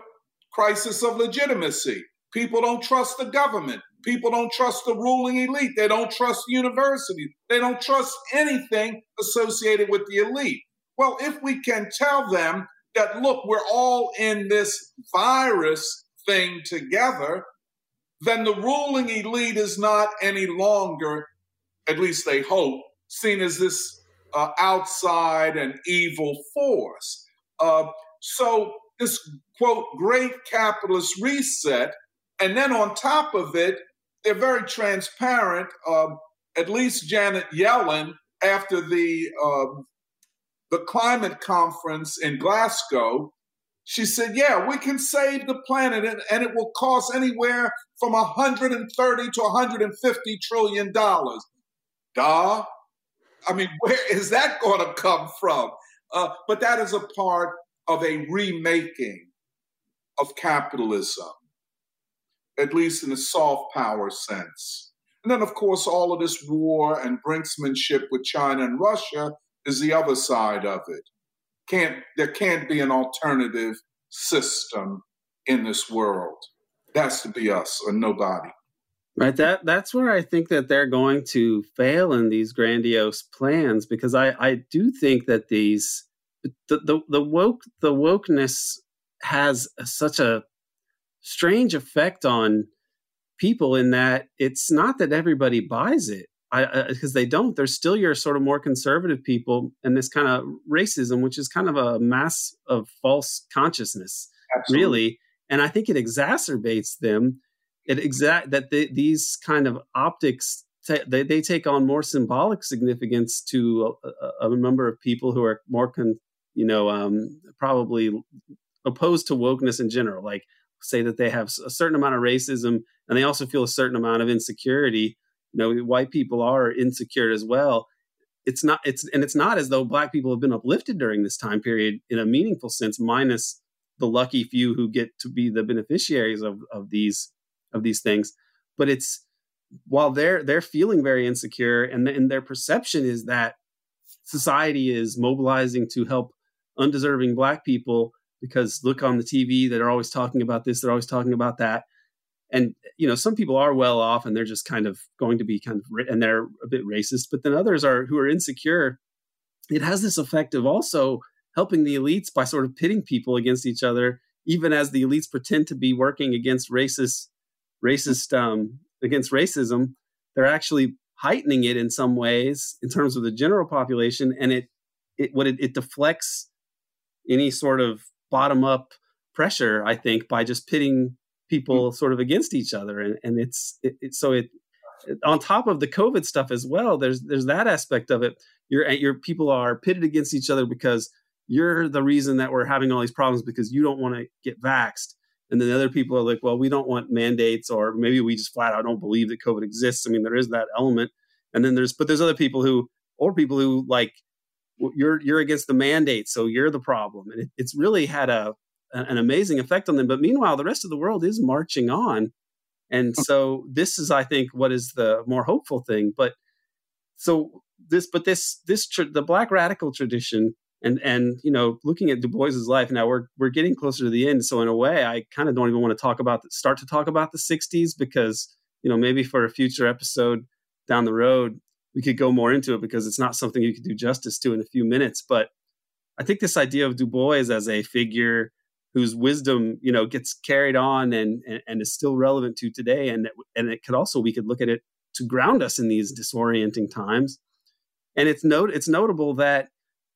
Speaker 3: crisis of legitimacy. People don't trust the government. People don't trust the ruling elite. They don't trust universities. They don't trust anything associated with the elite. Well, if we can tell them that, look, we're all in this virus thing together, then the ruling elite is not any longer, at least they hope, seen as this uh, outside and evil force. Uh, so, this quote, great capitalist reset, and then on top of it, they're very transparent. Uh, at least Janet Yellen, after the um, the climate conference in Glasgow, she said, Yeah, we can save the planet and, and it will cost anywhere from 130 to 150 trillion dollars. Duh. I mean, where is that going to come from? Uh, but that is a part of a remaking of capitalism, at least in a soft power sense. And then, of course, all of this war and brinksmanship with China and Russia is the other side of it. Can't there can't be an alternative system in this world. That's to be us or nobody.
Speaker 2: Right. That that's where I think that they're going to fail in these grandiose plans because I I do think that these the the, the woke the wokeness has such a strange effect on people in that it's not that everybody buys it because they don't. There's still your sort of more conservative people and this kind of racism, which is kind of a mass of false consciousness, Absolutely. really. And I think it exacerbates them. It exact that they, these kind of optics t- they, they take on more symbolic significance to a, a number of people who are more, con, you know, um, probably opposed to wokeness in general. Like say that they have a certain amount of racism and they also feel a certain amount of insecurity you know white people are insecure as well it's not it's and it's not as though black people have been uplifted during this time period in a meaningful sense minus the lucky few who get to be the beneficiaries of of these of these things but it's while they're they're feeling very insecure and, and their perception is that society is mobilizing to help undeserving black people because look on the TV they're always talking about this they're always talking about that. And you know some people are well off and they're just kind of going to be kind of and they're a bit racist but then others are who are insecure it has this effect of also helping the elites by sort of pitting people against each other even as the elites pretend to be working against racist racist um, against racism they're actually heightening it in some ways in terms of the general population and it it what it, it deflects any sort of bottom up pressure i think by just pitting people mm-hmm. sort of against each other. And, and it's it, it, so it, on top of the covid stuff as well there's there's that aspect of it. Your your people are pitted against each other because you're the reason that we're having all these problems because you don't want to get vaxxed. And then the other people are like well we don't want mandates or maybe we just flat out don't believe that covid exists. I mean there is that element. And then there's but there's other people who or people who like you're you're against the mandate so you're the problem and it, it's really had a an amazing effect on them. But meanwhile, the rest of the world is marching on. And mm. so this is, I think, what is the more hopeful thing. But so this, but this, this, the black radical tradition and, and, you know, looking at Du Bois's life now, we're, we're getting closer to the end. So in a way, I kind of don't even want to talk about, the, start to talk about the 60s because, you know, maybe for a future episode down the road, we could go more into it because it's not something you could do justice to in a few minutes. But I think this idea of Du Bois as a figure whose wisdom you know gets carried on and, and, and is still relevant to today and and it could also we could look at it to ground us in these disorienting times and it's note it's notable that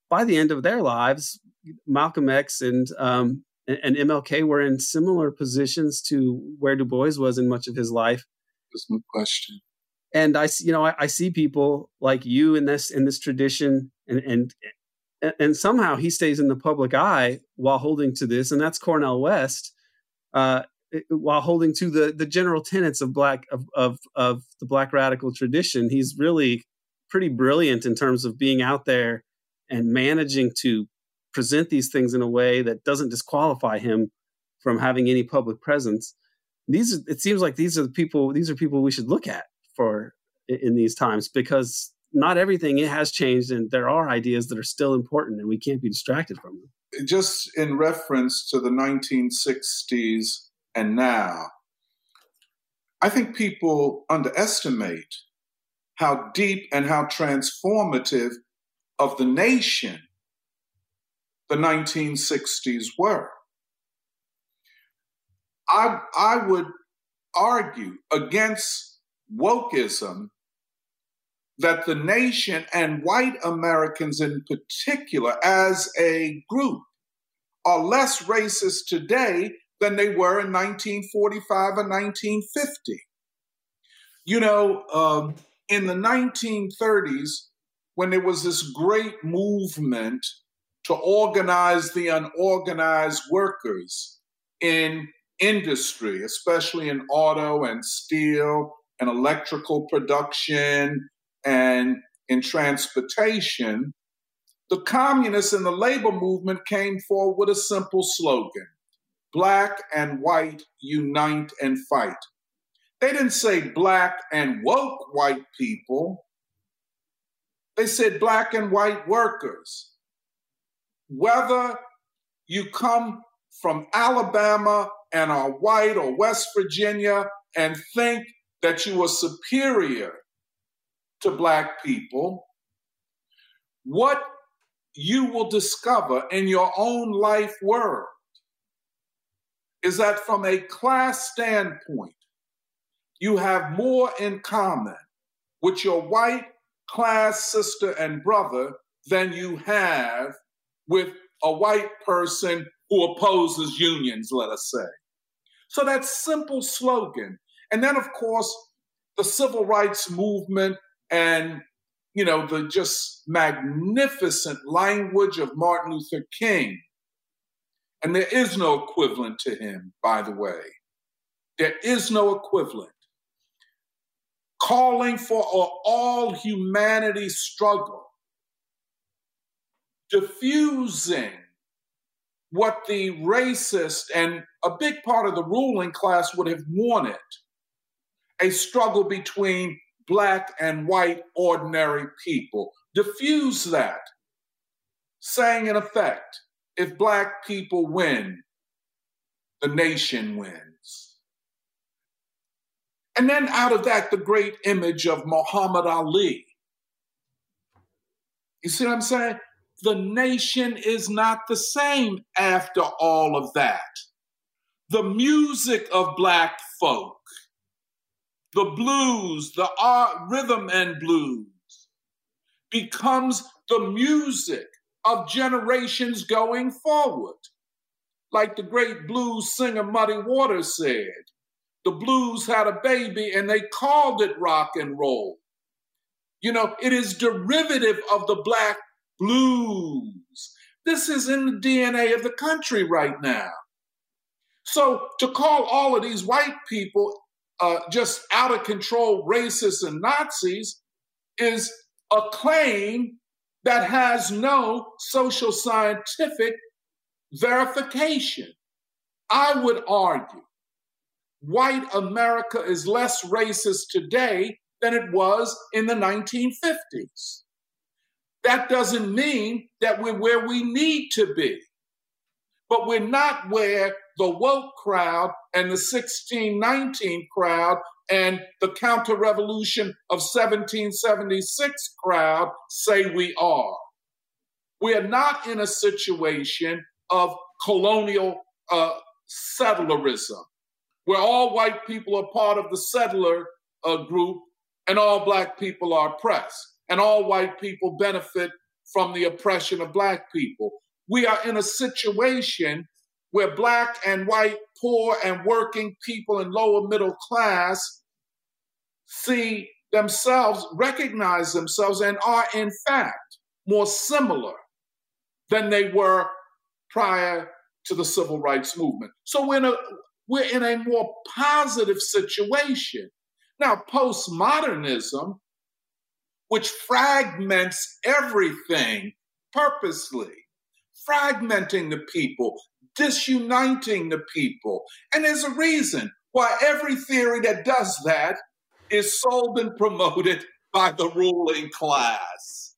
Speaker 2: by the end of their lives Malcolm X and um, and MLK were in similar positions to where Du Bois was in much of his life.
Speaker 3: There's no question.
Speaker 2: And I, you know, I, I, see people like you in this in this tradition, and and and, somehow he stays in the public eye while holding to this, and that's Cornel West, uh, while holding to the the general tenets of black of, of of the black radical tradition. He's really pretty brilliant in terms of being out there and managing to present these things in a way that doesn't disqualify him from having any public presence. These it seems like these are the people these are people we should look at for in these times because not everything it has changed and there are ideas that are still important and we can't be distracted from them.
Speaker 3: Just in reference to the 1960s and now i think people underestimate how deep and how transformative of the nation the 1960s were. I, I would argue against wokeism that the nation and white Americans in particular, as a group, are less racist today than they were in 1945 or 1950. You know, um, in the 1930s, when there was this great movement to organize the unorganized workers in industry, especially in auto and steel and electrical production and in transportation, the communists and the labor movement came forward with a simple slogan Black and white unite and fight. They didn't say black and woke white people, they said black and white workers. Whether you come from Alabama and are white or West Virginia and think that you are superior to Black people, what you will discover in your own life world is that from a class standpoint, you have more in common with your white class sister and brother than you have with a white person who opposes unions, let us say. So that simple slogan. And then, of course, the civil rights movement and you know the just magnificent language of Martin Luther King. And there is no equivalent to him, by the way. There is no equivalent. Calling for all humanity struggle, diffusing what the racist and a big part of the ruling class would have wanted a struggle between black and white ordinary people. Diffuse that, saying in effect, if black people win, the nation wins. And then out of that, the great image of Muhammad Ali. You see what I'm saying? The nation is not the same after all of that. The music of black folk, the blues, the rhythm and blues, becomes the music of generations going forward. Like the great blues singer Muddy Waters said, the blues had a baby and they called it rock and roll. You know, it is derivative of the black blues. This is in the DNA of the country right now. So to call all of these white people uh, just out of control racists and Nazis is a claim that has no social scientific verification. I would argue white America is less racist today than it was in the 1950s. That doesn't mean that we're where we need to be, but we're not where the woke crowd and the 1619 crowd and the counter revolution of 1776 crowd say we are. We are not in a situation of colonial uh, settlerism, where all white people are part of the settler uh, group and all black people are oppressed, and all white people benefit from the oppression of black people. We are in a situation where black and white, poor and working people and lower middle class see themselves, recognize themselves, and are in fact more similar than they were prior to the civil rights movement. So we're in a, we're in a more positive situation. Now, postmodernism, which fragments everything purposely, fragmenting the people, disuniting the people. And there's a reason why every theory that does that is sold and promoted by the ruling class.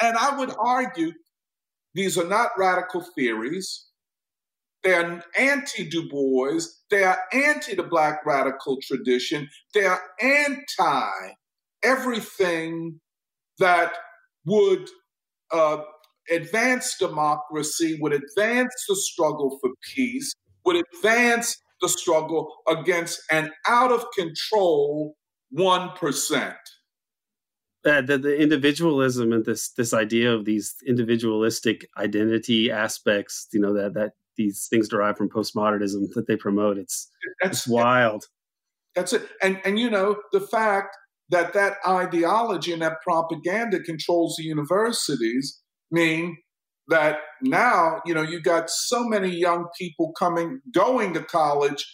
Speaker 3: And I would argue these are not radical theories. They are anti Du Bois. They are anti the Black radical tradition. They are anti everything that would uh, advance democracy, would advance the struggle for peace, would advance the struggle against an out of control 1%.
Speaker 2: Uh, the, the individualism and this this idea of these individualistic identity aspects, you know, that that these things derive from postmodernism that they promote. It's that's it's wild.
Speaker 3: That's it. And and you know the fact that that ideology and that propaganda controls the universities mean that now you know you got so many young people coming going to college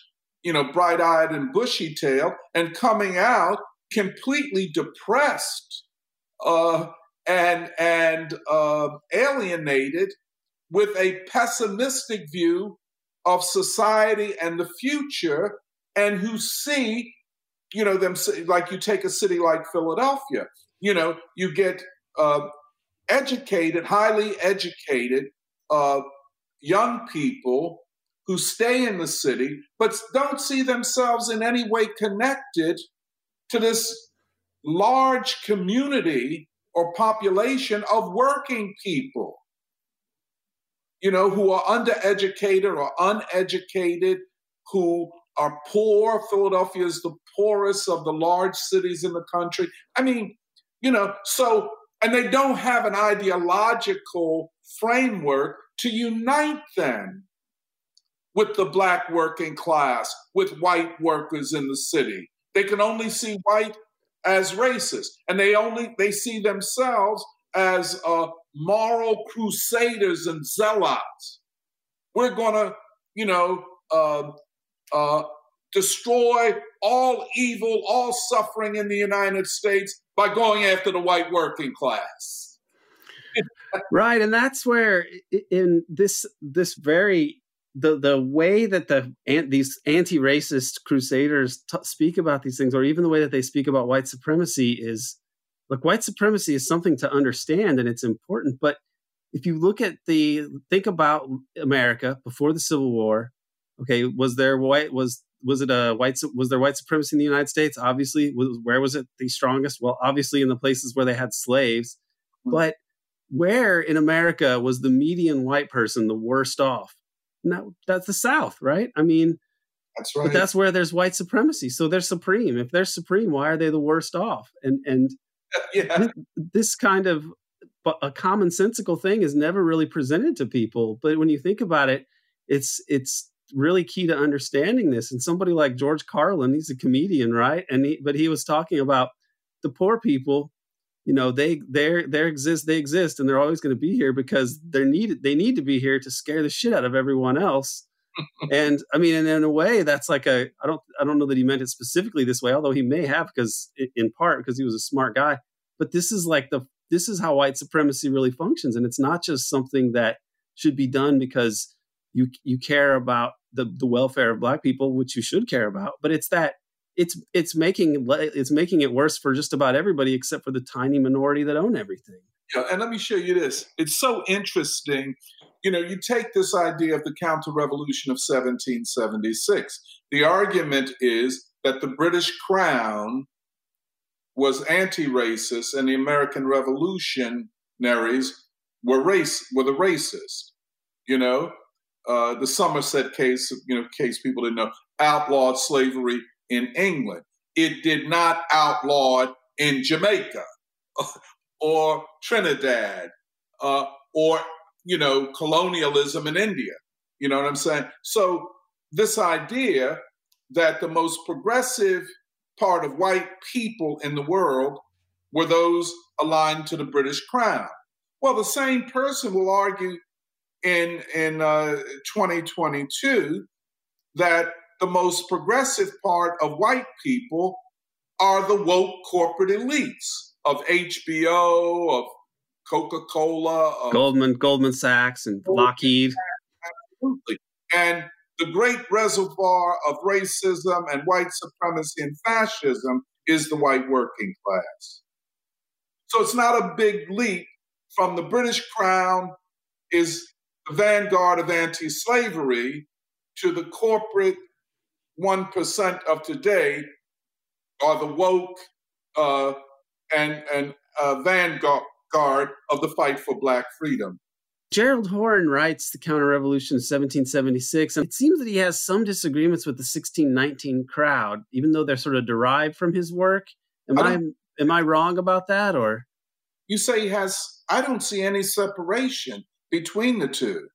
Speaker 3: you know, bright eyed and bushy tailed, and coming out completely depressed uh, and and uh, alienated with a pessimistic view of society and the future, and who see, you know, them like you take a city like Philadelphia, you know, you get uh, educated, highly educated uh, young people who stay in the city but don't see themselves in any way connected to this large community or population of working people you know who are undereducated or uneducated who are poor. Philadelphia is the poorest of the large cities in the country. I mean you know so and they don't have an ideological framework to unite them with the black working class, with white workers in the city. They can only see white as racist, and they only they see themselves as uh, moral crusaders and zealots. We're gonna, you know, uh, uh, destroy all evil, all suffering in the United States by going after the white working class.
Speaker 2: right, and that's where in this this very the the way that the these anti-racist crusaders t- speak about these things or even the way that they speak about white supremacy is look white supremacy is something to understand and it's important but if you look at the think about america before the civil war okay was there white was was it a white was there white supremacy in the United States? Obviously, was, where was it the strongest? Well, obviously in the places where they had slaves, mm-hmm. but where in America was the median white person the worst off? No, that's the South, right? I mean,
Speaker 3: that's right.
Speaker 2: But that's where there's white supremacy. So they're supreme. If they're supreme, why are they the worst off? And and
Speaker 3: yeah.
Speaker 2: this kind of a commonsensical thing is never really presented to people. But when you think about it, it's it's really key to understanding this. And somebody like George Carlin, he's a comedian, right? And he, but he was talking about the poor people. You know, they they they exist they exist, and they're always going to be here because they're needed. They need to be here to scare the shit out of everyone else. and I mean, and in a way, that's like a I don't I don't know that he meant it specifically this way, although he may have because in part because he was a smart guy. But this is like the this is how white supremacy really functions, and it's not just something that should be done because you you care about the the welfare of black people, which you should care about, but it's that it's it's making it's making it worse for just about everybody except for the tiny minority that own everything.
Speaker 3: Yeah, and let me show you this. It's so interesting. You know, you take this idea of the counter revolution of 1776. The argument is that the British crown was anti-racist and the American revolutionaries were race were the racists. You know, uh, the Somerset case, you know, case people didn't know, outlawed slavery in England. It did not outlaw it in Jamaica or Trinidad uh, or, you know, colonialism in India. You know what I'm saying? So this idea that the most progressive part of white people in the world were those aligned to the British crown. Well, the same person will argue in in uh, 2022 that the most progressive part of white people are the woke corporate elites of HBO, of Coca Cola,
Speaker 2: Goldman, Goldman Sachs, and Lockheed.
Speaker 3: Absolutely. And the great reservoir of racism and white supremacy and fascism is the white working class. So it's not a big leap from the British crown is the vanguard of anti slavery to the corporate 1% of today are the woke uh, and, and uh, vanguard of the fight for Black freedom.
Speaker 2: Gerald Horne writes The Counter Revolution of 1776, and it seems that he has some disagreements with the 1619 crowd, even though they're sort of derived from his work. Am I, I am I wrong about that or?
Speaker 3: You say he has I don't see any separation between the two.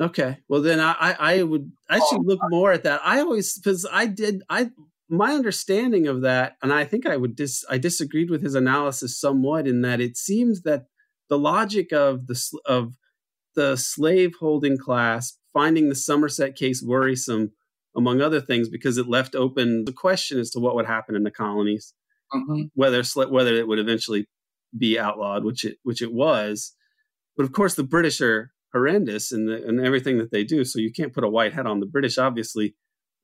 Speaker 2: Okay. Well, then I, I would, I should look more at that. I always, because I did, I, my understanding of that, and I think I would dis, I disagreed with his analysis somewhat in that it seems that the logic of the, of the slave holding class finding the Somerset case worrisome, among other things, because it left open the question as to what would happen in the colonies, mm-hmm. whether, whether it would eventually be outlawed, which it, which it was but of course, the British are horrendous and and everything that they do. So you can't put a white hat on the British, obviously.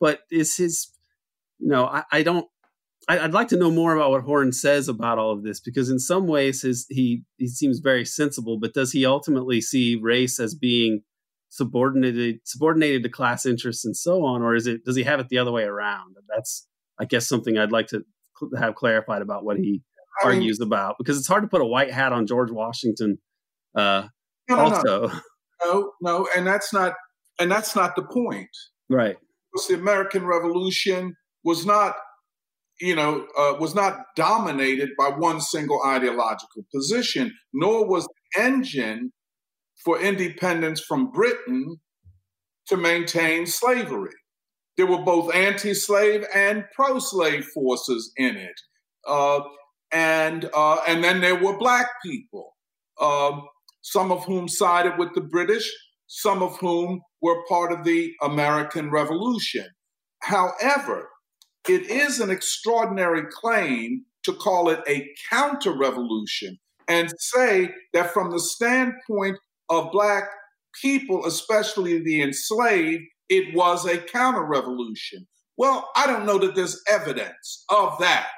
Speaker 2: But is his, you know, I, I don't. I, would like to know more about what Horne says about all of this because in some ways his he he seems very sensible, but does he ultimately see race as being subordinated subordinated to class interests and so on, or is it does he have it the other way around? That's I guess something I'd like to have clarified about what he I mean, argues about because it's hard to put a white hat on George Washington uh, no, no, also.
Speaker 3: No. no, no, and that's not and that's not the point.
Speaker 2: Right.
Speaker 3: Because the American Revolution was not, you know, uh, was not dominated by one single ideological position, nor was the engine for independence from Britain to maintain slavery. There were both anti-slave and pro-slave forces in it, uh, and uh, and then there were black people. Um, some of whom sided with the British, some of whom were part of the American Revolution. However, it is an extraordinary claim to call it a counter revolution and say that from the standpoint of Black people, especially the enslaved, it was a counter revolution. Well, I don't know that there's evidence of that.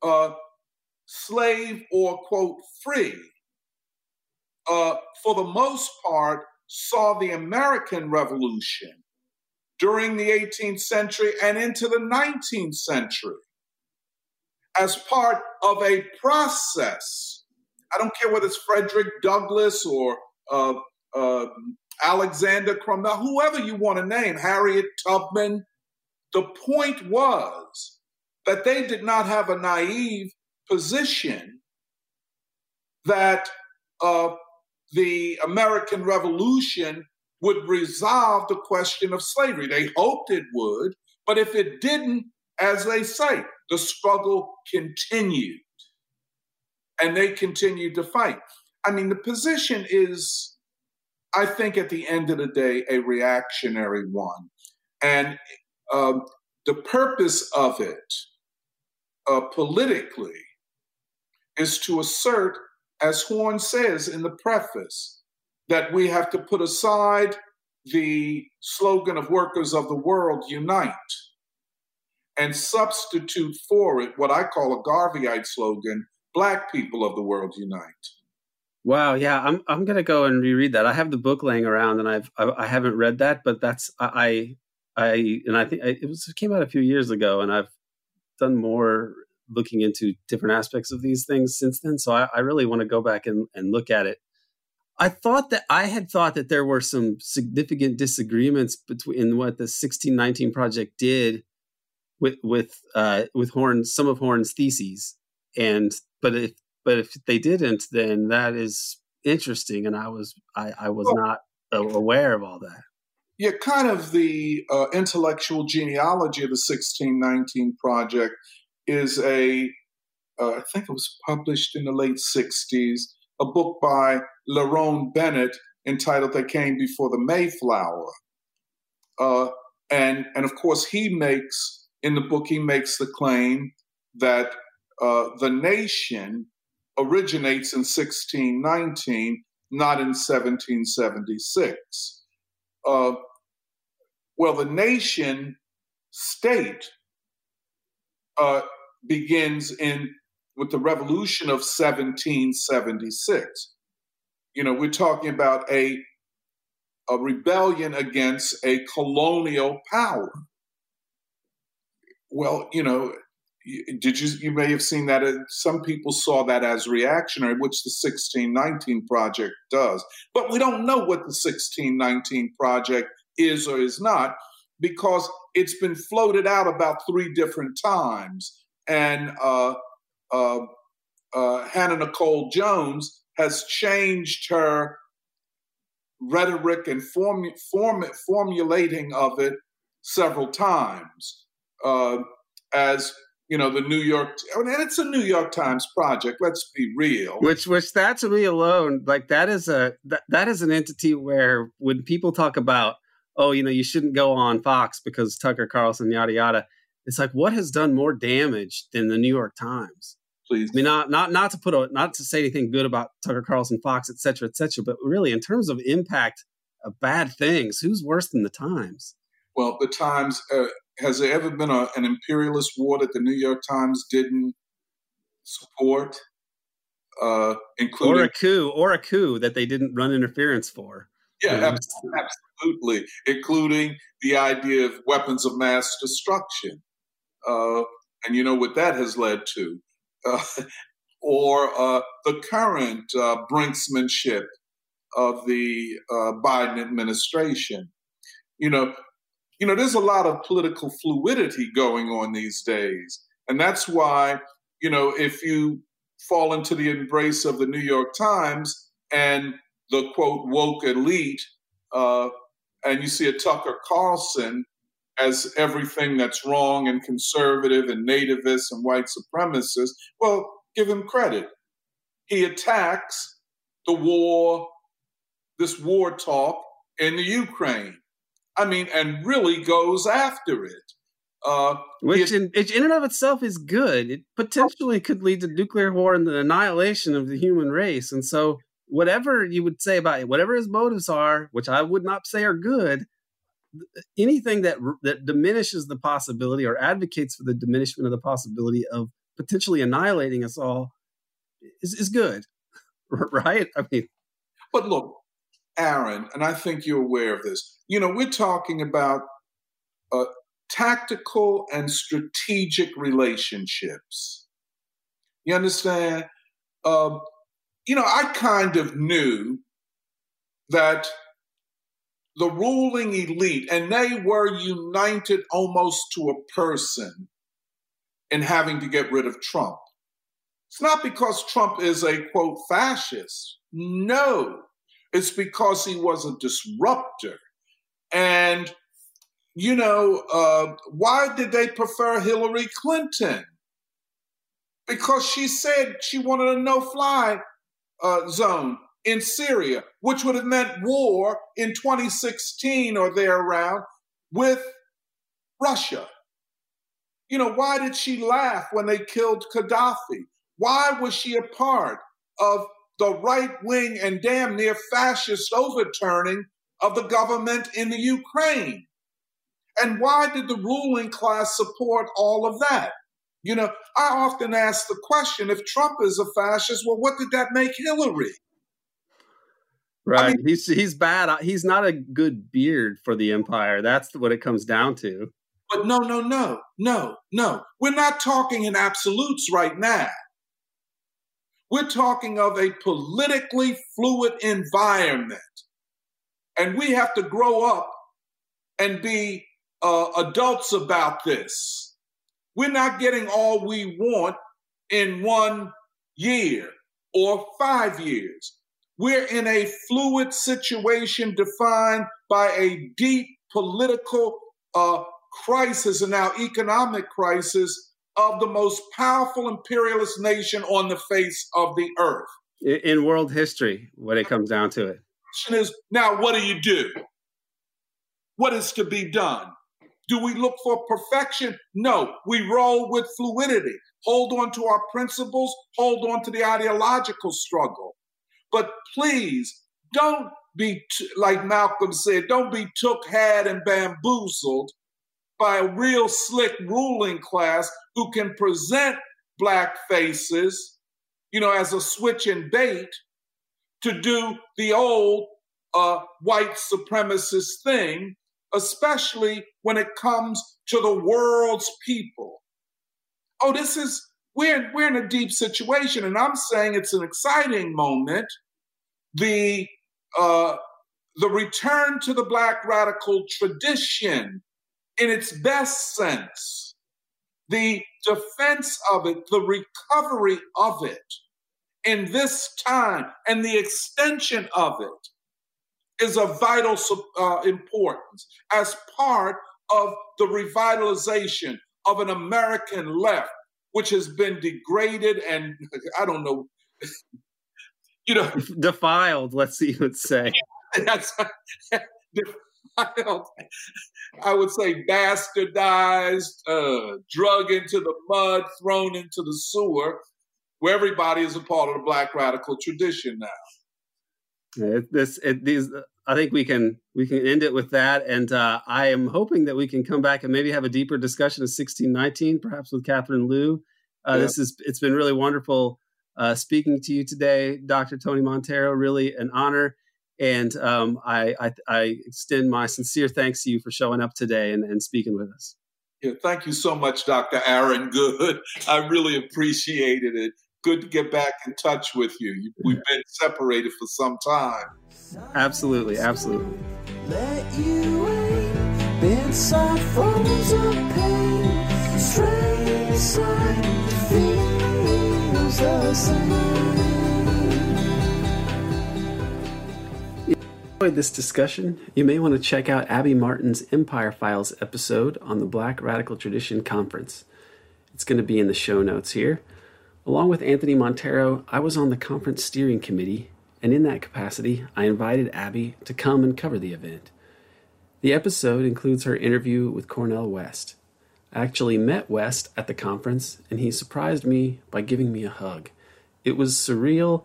Speaker 3: Uh, slave or, quote, free uh, for the most part, saw the American Revolution during the 18th century and into the 19th century as part of a process. I don't care whether it's Frederick Douglass or uh, uh, Alexander Crummell, whoever you want to name, Harriet Tubman. The point was that they did not have a naive position that uh, the American Revolution would resolve the question of slavery. They hoped it would, but if it didn't, as they say, the struggle continued. And they continued to fight. I mean, the position is, I think, at the end of the day, a reactionary one. And um, the purpose of it uh, politically is to assert, as Horne says in the preface, that we have to put aside the slogan of workers of the world unite and substitute for it what I call a Garveyite slogan black people of the world unite.
Speaker 2: Wow yeah i'm i'm to go and reread that. I have the book laying around and i've i, I haven't read that but that's i i and i think it was it came out a few years ago and i've done more looking into different aspects of these things since then. So i, I really want to go back and, and look at it. I thought that I had thought that there were some significant disagreements between what the 1619 project did with with uh, with Horne some of Horne's theses, and but if but if they didn't, then that is interesting, and I was I, I was well, not aware of all that.
Speaker 3: Yeah, kind of the uh, intellectual genealogy of the 1619 project is a uh, I think it was published in the late 60s a book by Lerone Bennett entitled "They Came Before the Mayflower," uh, and and of course he makes in the book he makes the claim that uh, the nation originates in 1619, not in 1776. Uh, well, the nation state uh, begins in with the revolution of 1776. You know, we're talking about a, a rebellion against a colonial power. Well, you know, did you you may have seen that uh, some people saw that as reactionary which the 1619 project does but we don't know what the 1619 project is or is not because it's been floated out about three different times and uh, uh, uh, Hannah Nicole Jones has changed her rhetoric and form, form, formulating of it several times. Uh, as you know, the New York, and it's a New York Times project. Let's be real.
Speaker 2: Which, which that to me alone, like that is a that, that is an entity where when people talk about, oh, you know, you shouldn't go on Fox because Tucker Carlson, yada yada. It's like what has done more damage than the New York Times?
Speaker 3: please.
Speaker 2: I mean, not not not to put a, not to say anything good about Tucker Carlson, Fox, et cetera, et cetera, but really in terms of impact of bad things, who's worse than the Times?
Speaker 3: Well, the Times uh, has there ever been a, an imperialist war that the New York Times didn't support, uh, including
Speaker 2: or a coup, or a coup that they didn't run interference for.
Speaker 3: Yeah, absolutely, including the idea of weapons of mass destruction. Uh, and you know what that has led to uh, or uh, the current uh, brinksmanship of the uh, Biden administration. You know, you know, there's a lot of political fluidity going on these days, and that's why you know if you fall into the embrace of the New York Times and the quote woke elite, uh, and you see a Tucker Carlson as everything that's wrong and conservative and nativist and white supremacist. Well, give him credit. He attacks the war, this war talk in the Ukraine. I mean, and really goes after it.
Speaker 2: Uh, Which, in, in and of itself, is good. It potentially could lead to nuclear war and the annihilation of the human race. And so, whatever you would say about it, whatever his motives are, which I would not say are good, anything that that diminishes the possibility or advocates for the diminishment of the possibility of potentially annihilating us all is, is good right i mean
Speaker 3: but look aaron and i think you're aware of this you know we're talking about uh, tactical and strategic relationships. You understand? Uh, you know, I kind of knew that the ruling elite, and they were united almost to a person in having to get rid of Trump. It's not because Trump is a quote fascist. No, it's because he was a disruptor. And, you know, uh, why did they prefer Hillary Clinton? Because she said she wanted a no fly uh, zone in Syria, which would have meant war in 2016 or there around with Russia. You know, why did she laugh when they killed Gaddafi? Why was she a part of the right wing and damn near fascist overturning of the government in the Ukraine? And why did the ruling class support all of that? You know, I often ask the question if Trump is a fascist, well, what did that make Hillary?
Speaker 2: Right. I mean, he's he's bad. He's not a good beard for the empire. That's what it comes down to.
Speaker 3: But no, no, no, no, no. We're not talking in absolutes right now. We're talking of a politically fluid environment. And we have to grow up and be uh, adults about this. We're not getting all we want in one year or five years. We're in a fluid situation defined by a deep political uh, crisis and now economic crisis of the most powerful imperialist nation on the face of the earth.
Speaker 2: In world history, when it comes down to it.
Speaker 3: The question is now, what do you do? What is to be done? Do we look for perfection? No, we roll with fluidity. Hold on to our principles, hold on to the ideological struggle. But please don't be, t- like Malcolm said, don't be took, had, and bamboozled by a real slick ruling class who can present black faces, you know, as a switch and bait to do the old uh, white supremacist thing, especially when it comes to the world's people. Oh, this is we're we're in a deep situation, and I'm saying it's an exciting moment. The uh, the return to the black radical tradition in its best sense, the defense of it, the recovery of it in this time, and the extension of it is of vital uh, importance as part of the revitalization of an American left, which has been degraded and I don't know, you know,
Speaker 2: defiled. Let's see, let's say. That's
Speaker 3: I would say bastardized, uh, drug into the mud, thrown into the sewer, where everybody is a part of the black radical tradition now.
Speaker 2: It, this, it, these, I think we can we can end it with that, and uh, I am hoping that we can come back and maybe have a deeper discussion of 1619, perhaps with Catherine Liu. Uh, yeah. This is it's been really wonderful uh, speaking to you today, Dr. Tony Monteiro. Really an honor. And um, I, I, I, extend my sincere thanks to you for showing up today and, and speaking with us.
Speaker 3: Yeah, thank you so much, Dr. Aaron Good. I really appreciated it. Good to get back in touch with you. We've been separated for some time.
Speaker 2: Absolutely, absolutely. Let you
Speaker 1: inside of pain, straight feels the same.
Speaker 2: enjoyed this discussion, you may want to check out Abby Martin's Empire Files episode on the Black Radical Tradition Conference. It's going to be in the show notes here. Along with Anthony Monteiro, I was on the conference steering committee, and in that capacity, I invited Abby to come and cover the event. The episode includes her interview with Cornel West. I actually met West at the conference, and he surprised me by giving me a hug. It was surreal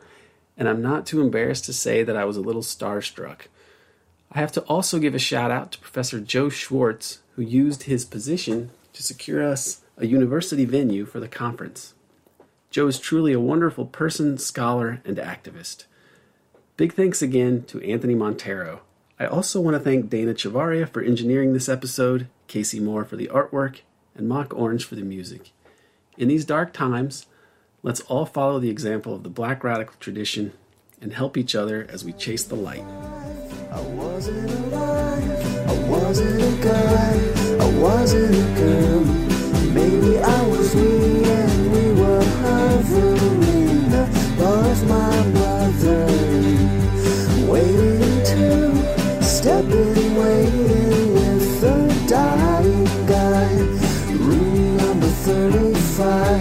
Speaker 2: and I'm not too embarrassed to say that I was a little starstruck. I have to also give a shout out to Professor Joe Schwartz, who used his position to secure us a university venue for the conference. Joe is truly a wonderful person, scholar, and activist. Big thanks again to Anthony Monteiro. I also want to thank Dana Chavarria for engineering this episode Casey Moore for the artwork, and Mock Orange for the music. In these dark times, let's all follow the example of the black radical tradition and help each other as we chase the light.
Speaker 1: I wasn't alive, I wasn't a guy, I wasn't a girl. Step in, waiting with the dying guy. Room number 35,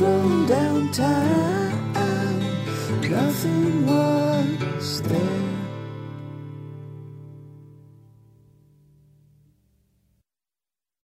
Speaker 1: stroll downtown. Nothing was.